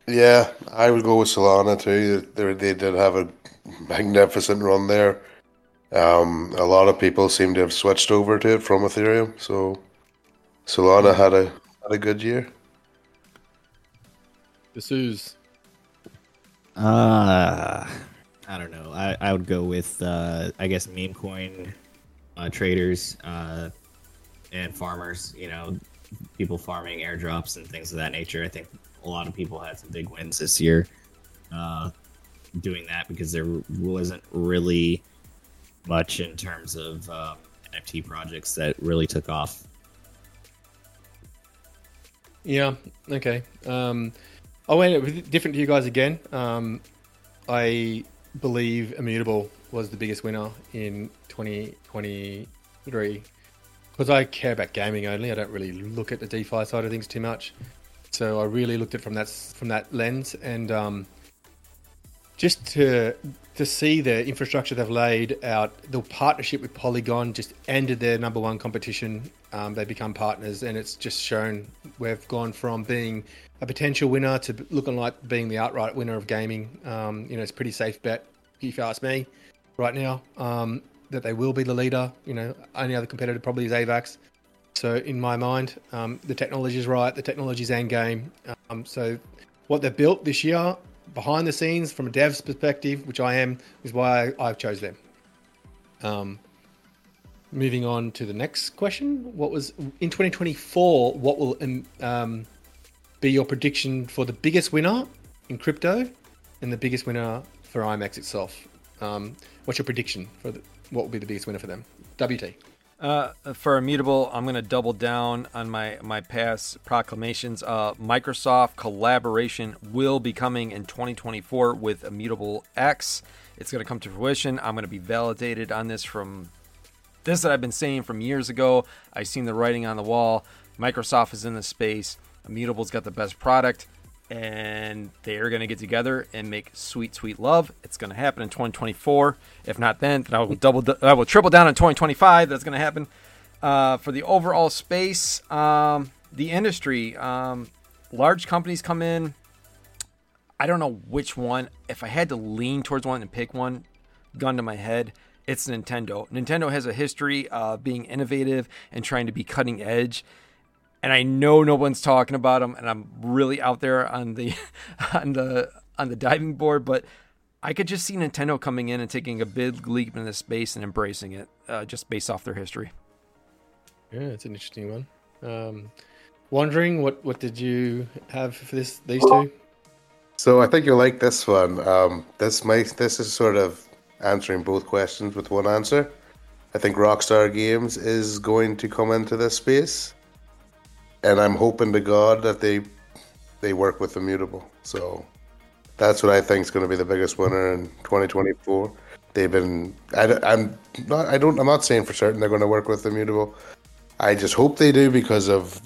Yeah i would go with solana too. They, they did have a magnificent run there um, a lot of people seem to have switched over to it from Ethereum, so Solana had a had a good year. This is uh I don't know. I, I would go with uh I guess meme coin uh, traders uh and farmers, you know, people farming airdrops and things of that nature. I think a lot of people had some big wins this year uh doing that because there wasn't really much in terms of um, NFT projects that really took off. Yeah. Okay. Um, I went different to you guys again. Um, I believe Immutable was the biggest winner in 2023 because I care about gaming only. I don't really look at the DeFi side of things too much. So I really looked at it from that from that lens, and um, just to to see the infrastructure they've laid out, the partnership with Polygon just ended their number one competition. Um, they become partners, and it's just shown we've gone from being a potential winner to looking like being the outright winner of gaming. Um, you know, it's a pretty safe bet if you ask me right now um, that they will be the leader. You know, only other competitor probably is AVAX. So in my mind, um, the technology is right. The technology is end game. Um, so what they've built this year behind the scenes from a dev's perspective, which I am, is why I, have chose them. Um, moving on to the next question. What was in 2024? What will um, um, be your prediction for the biggest winner in crypto and the biggest winner for IMX itself? Um, what's your prediction for the, what will be the biggest winner for them? WT. Uh, for immutable, I'm going to double down on my my past proclamations. Uh, Microsoft collaboration will be coming in 2024 with Immutable X. It's going to come to fruition. I'm going to be validated on this from this that I've been saying from years ago. I've seen the writing on the wall. Microsoft is in the space. Immutable's got the best product and they're going to get together and make sweet, sweet love. It's going to happen in 2024. If not then, then I will double, I will triple down in 2025. That's going to happen. Uh, for the overall space, um, the industry, um, large companies come in. I don't know which one. If I had to lean towards one and pick one, gun to my head, it's Nintendo. Nintendo has a history of being innovative and trying to be cutting edge and I know no one's talking about them, and I'm really out there on the (laughs) on the on the diving board, but I could just see Nintendo coming in and taking a big leap into this space and embracing it, uh, just based off their history. Yeah, it's an interesting one. Um, wondering what what did you have for this these two? So I think you'll like this one. Um, this might this is sort of answering both questions with one answer. I think Rockstar Games is going to come into this space and I'm hoping to God that they they work with Immutable. So that's what I think is going to be the biggest winner in 2024. They've been I, I'm not I don't I'm not saying for certain they're going to work with Immutable. I just hope they do because of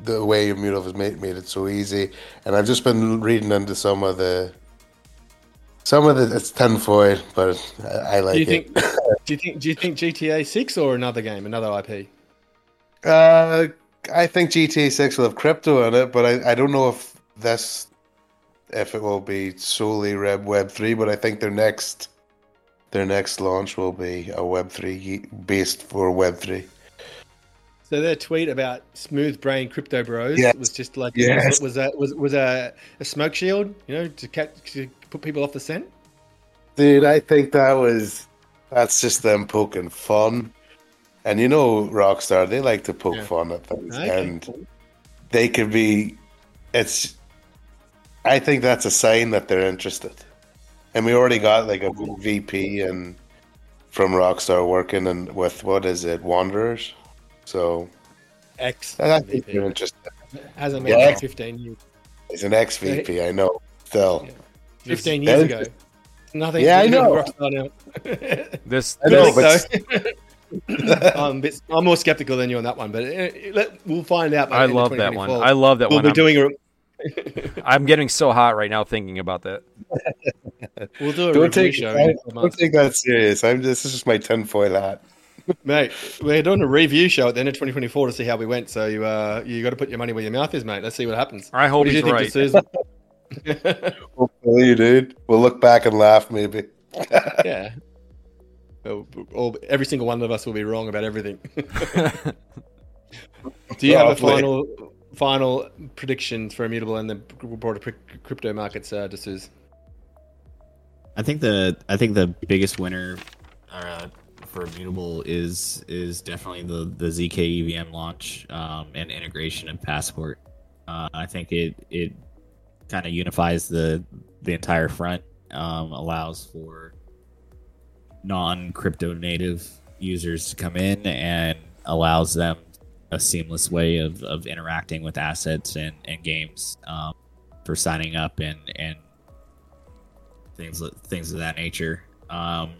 the way Immutable has made made it so easy. And I've just been reading into some of the some of the it's tinfoil, but I, I like do you think, do you think do you think GTA Six or another game, another IP? Uh, I think GTA Six will have crypto in it, but I, I don't know if this if it will be solely Web Web three. But I think their next their next launch will be a Web three based for Web three. So their tweet about smooth brain crypto bros yes. was just like yes. was that was was a, a smoke shield, you know, to, catch, to put people off the scent. Dude, I think that was that's just them poking fun. And you know, Rockstar, they like to poke yeah. fun at things, okay. and they could be. It's. I think that's a sign that they're interested, and we already got like a VP and from Rockstar working and with what is it, Wanderers? So, X. think they're interested. Hasn't been yeah. fifteen years. He's an ex VP, I know. Still, yeah. fifteen years ago. Nothing. Yeah, (laughs) I know. this, I know, but (laughs) I'm, bit, I'm, more skeptical than you on that one, but uh, let, we'll find out. I love that one. I love that we'll one. We're doing (laughs) I'm getting so hot right now thinking about that. (laughs) We'll do a don't take, show. I, don't take that serious. I'm just, this is just my tinfoil hat. mate, we're doing a review show at the end of 2024 to see how we went. So you uh, you got to put your money where your mouth is, mate. Let's see what happens. I hope what he's right. (laughs) Hopefully, dude. We'll look back and laugh, maybe. yeah, all, every single one of us will be wrong about everything. (laughs) Do you have a final final prediction for immutable and the broader crypto markets, uh, D'Souza? I think the I think the biggest winner uh, for immutable is is definitely the the zkEVM launch um, and integration of Passport. Uh, I think it it kind of unifies the the entire front, um, allows for non crypto native users to come in and allows them a seamless way of, of interacting with assets and, and games um, for signing up and, and things things of that nature. Um,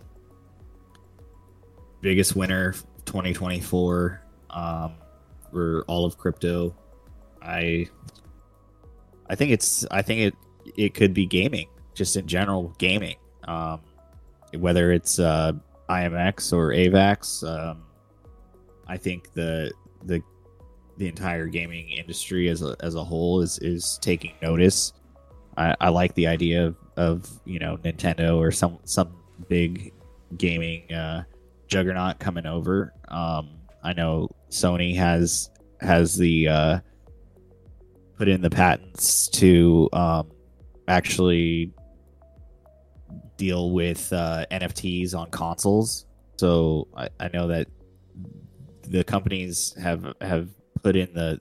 biggest winner 2024 um, for all of crypto. I I think it's I think it it could be gaming just in general gaming. Um, whether it's uh, IMX or AVAX, um, I think the the the entire gaming industry as a as a whole is is taking notice. I, I like the idea of, of you know Nintendo or some some big gaming uh, juggernaut coming over. Um, I know Sony has has the uh, put in the patents to um, actually deal with uh, NFTs on consoles. So I, I know that the companies have have put in the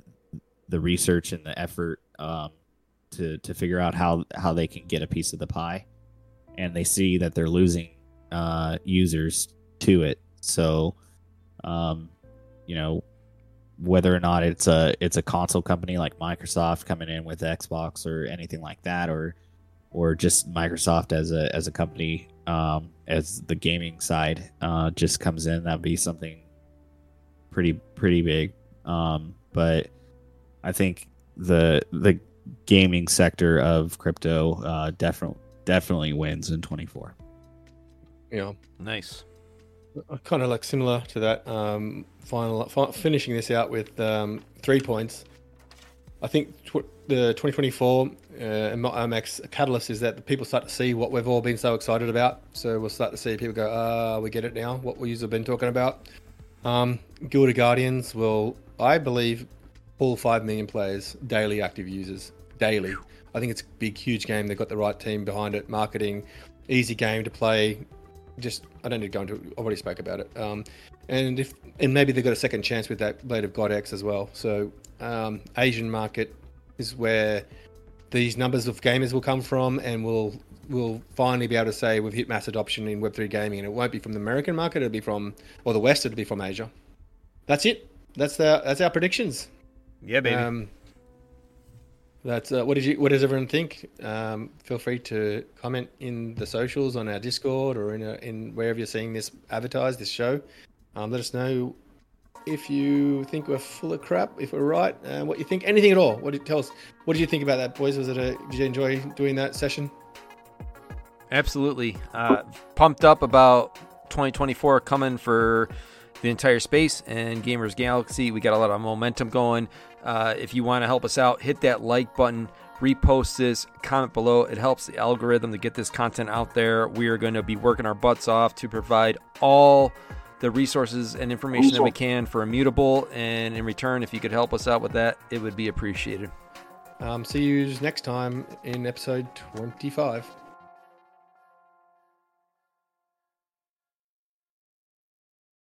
the research and the effort um, to to figure out how how they can get a piece of the pie, and they see that they're losing uh, users to it. So, um, you know, whether or not it's a it's a console company like Microsoft coming in with Xbox or anything like that, or or just Microsoft as a as a company um, as the gaming side uh, just comes in, that'd be something pretty pretty big. Um, but I think the the gaming sector of crypto uh, definitely definitely wins in 24. Yeah, nice. Kind of like similar to that. Um, final finishing this out with um, three points. I think tw- the 2024 uh, IMX catalyst is that the people start to see what we've all been so excited about. So we'll start to see people go, ah, we get it now. What we have been talking about. Um, Guild of Guardians will, I believe, pull five million players, daily active users, daily. I think it's a big, huge game. They've got the right team behind it, marketing, easy game to play. Just, I don't need to go into. I've already spoke about it. Um, and if, and maybe they've got a second chance with that Blade of God X as well. So, um, Asian market is where these numbers of gamers will come from, and we'll we'll finally be able to say we've hit mass adoption in Web3 gaming, and it won't be from the American market; it'll be from or the West; it'll be from Asia. That's it. That's the that's our predictions. Yeah, baby. Um, that's uh, what did you what does everyone think? Um, feel free to comment in the socials on our Discord or in a, in wherever you're seeing this advertised this show. Um, let us know if you think we're full of crap, if we're right, uh, what you think, anything at all. What did tell us? What did you think about that, boys? Was it a? Did you enjoy doing that session? Absolutely, uh, pumped up about 2024 coming for the entire space and GamersGalaxie. We got a lot of momentum going. Uh, if you want to help us out, hit that like button, repost this, comment below. It helps the algorithm to get this content out there. We are going to be working our butts off to provide all the resources and information that we can for Immutable. And in return, if you could help us out with that, it would be appreciated. Um, see you next time in episode 25.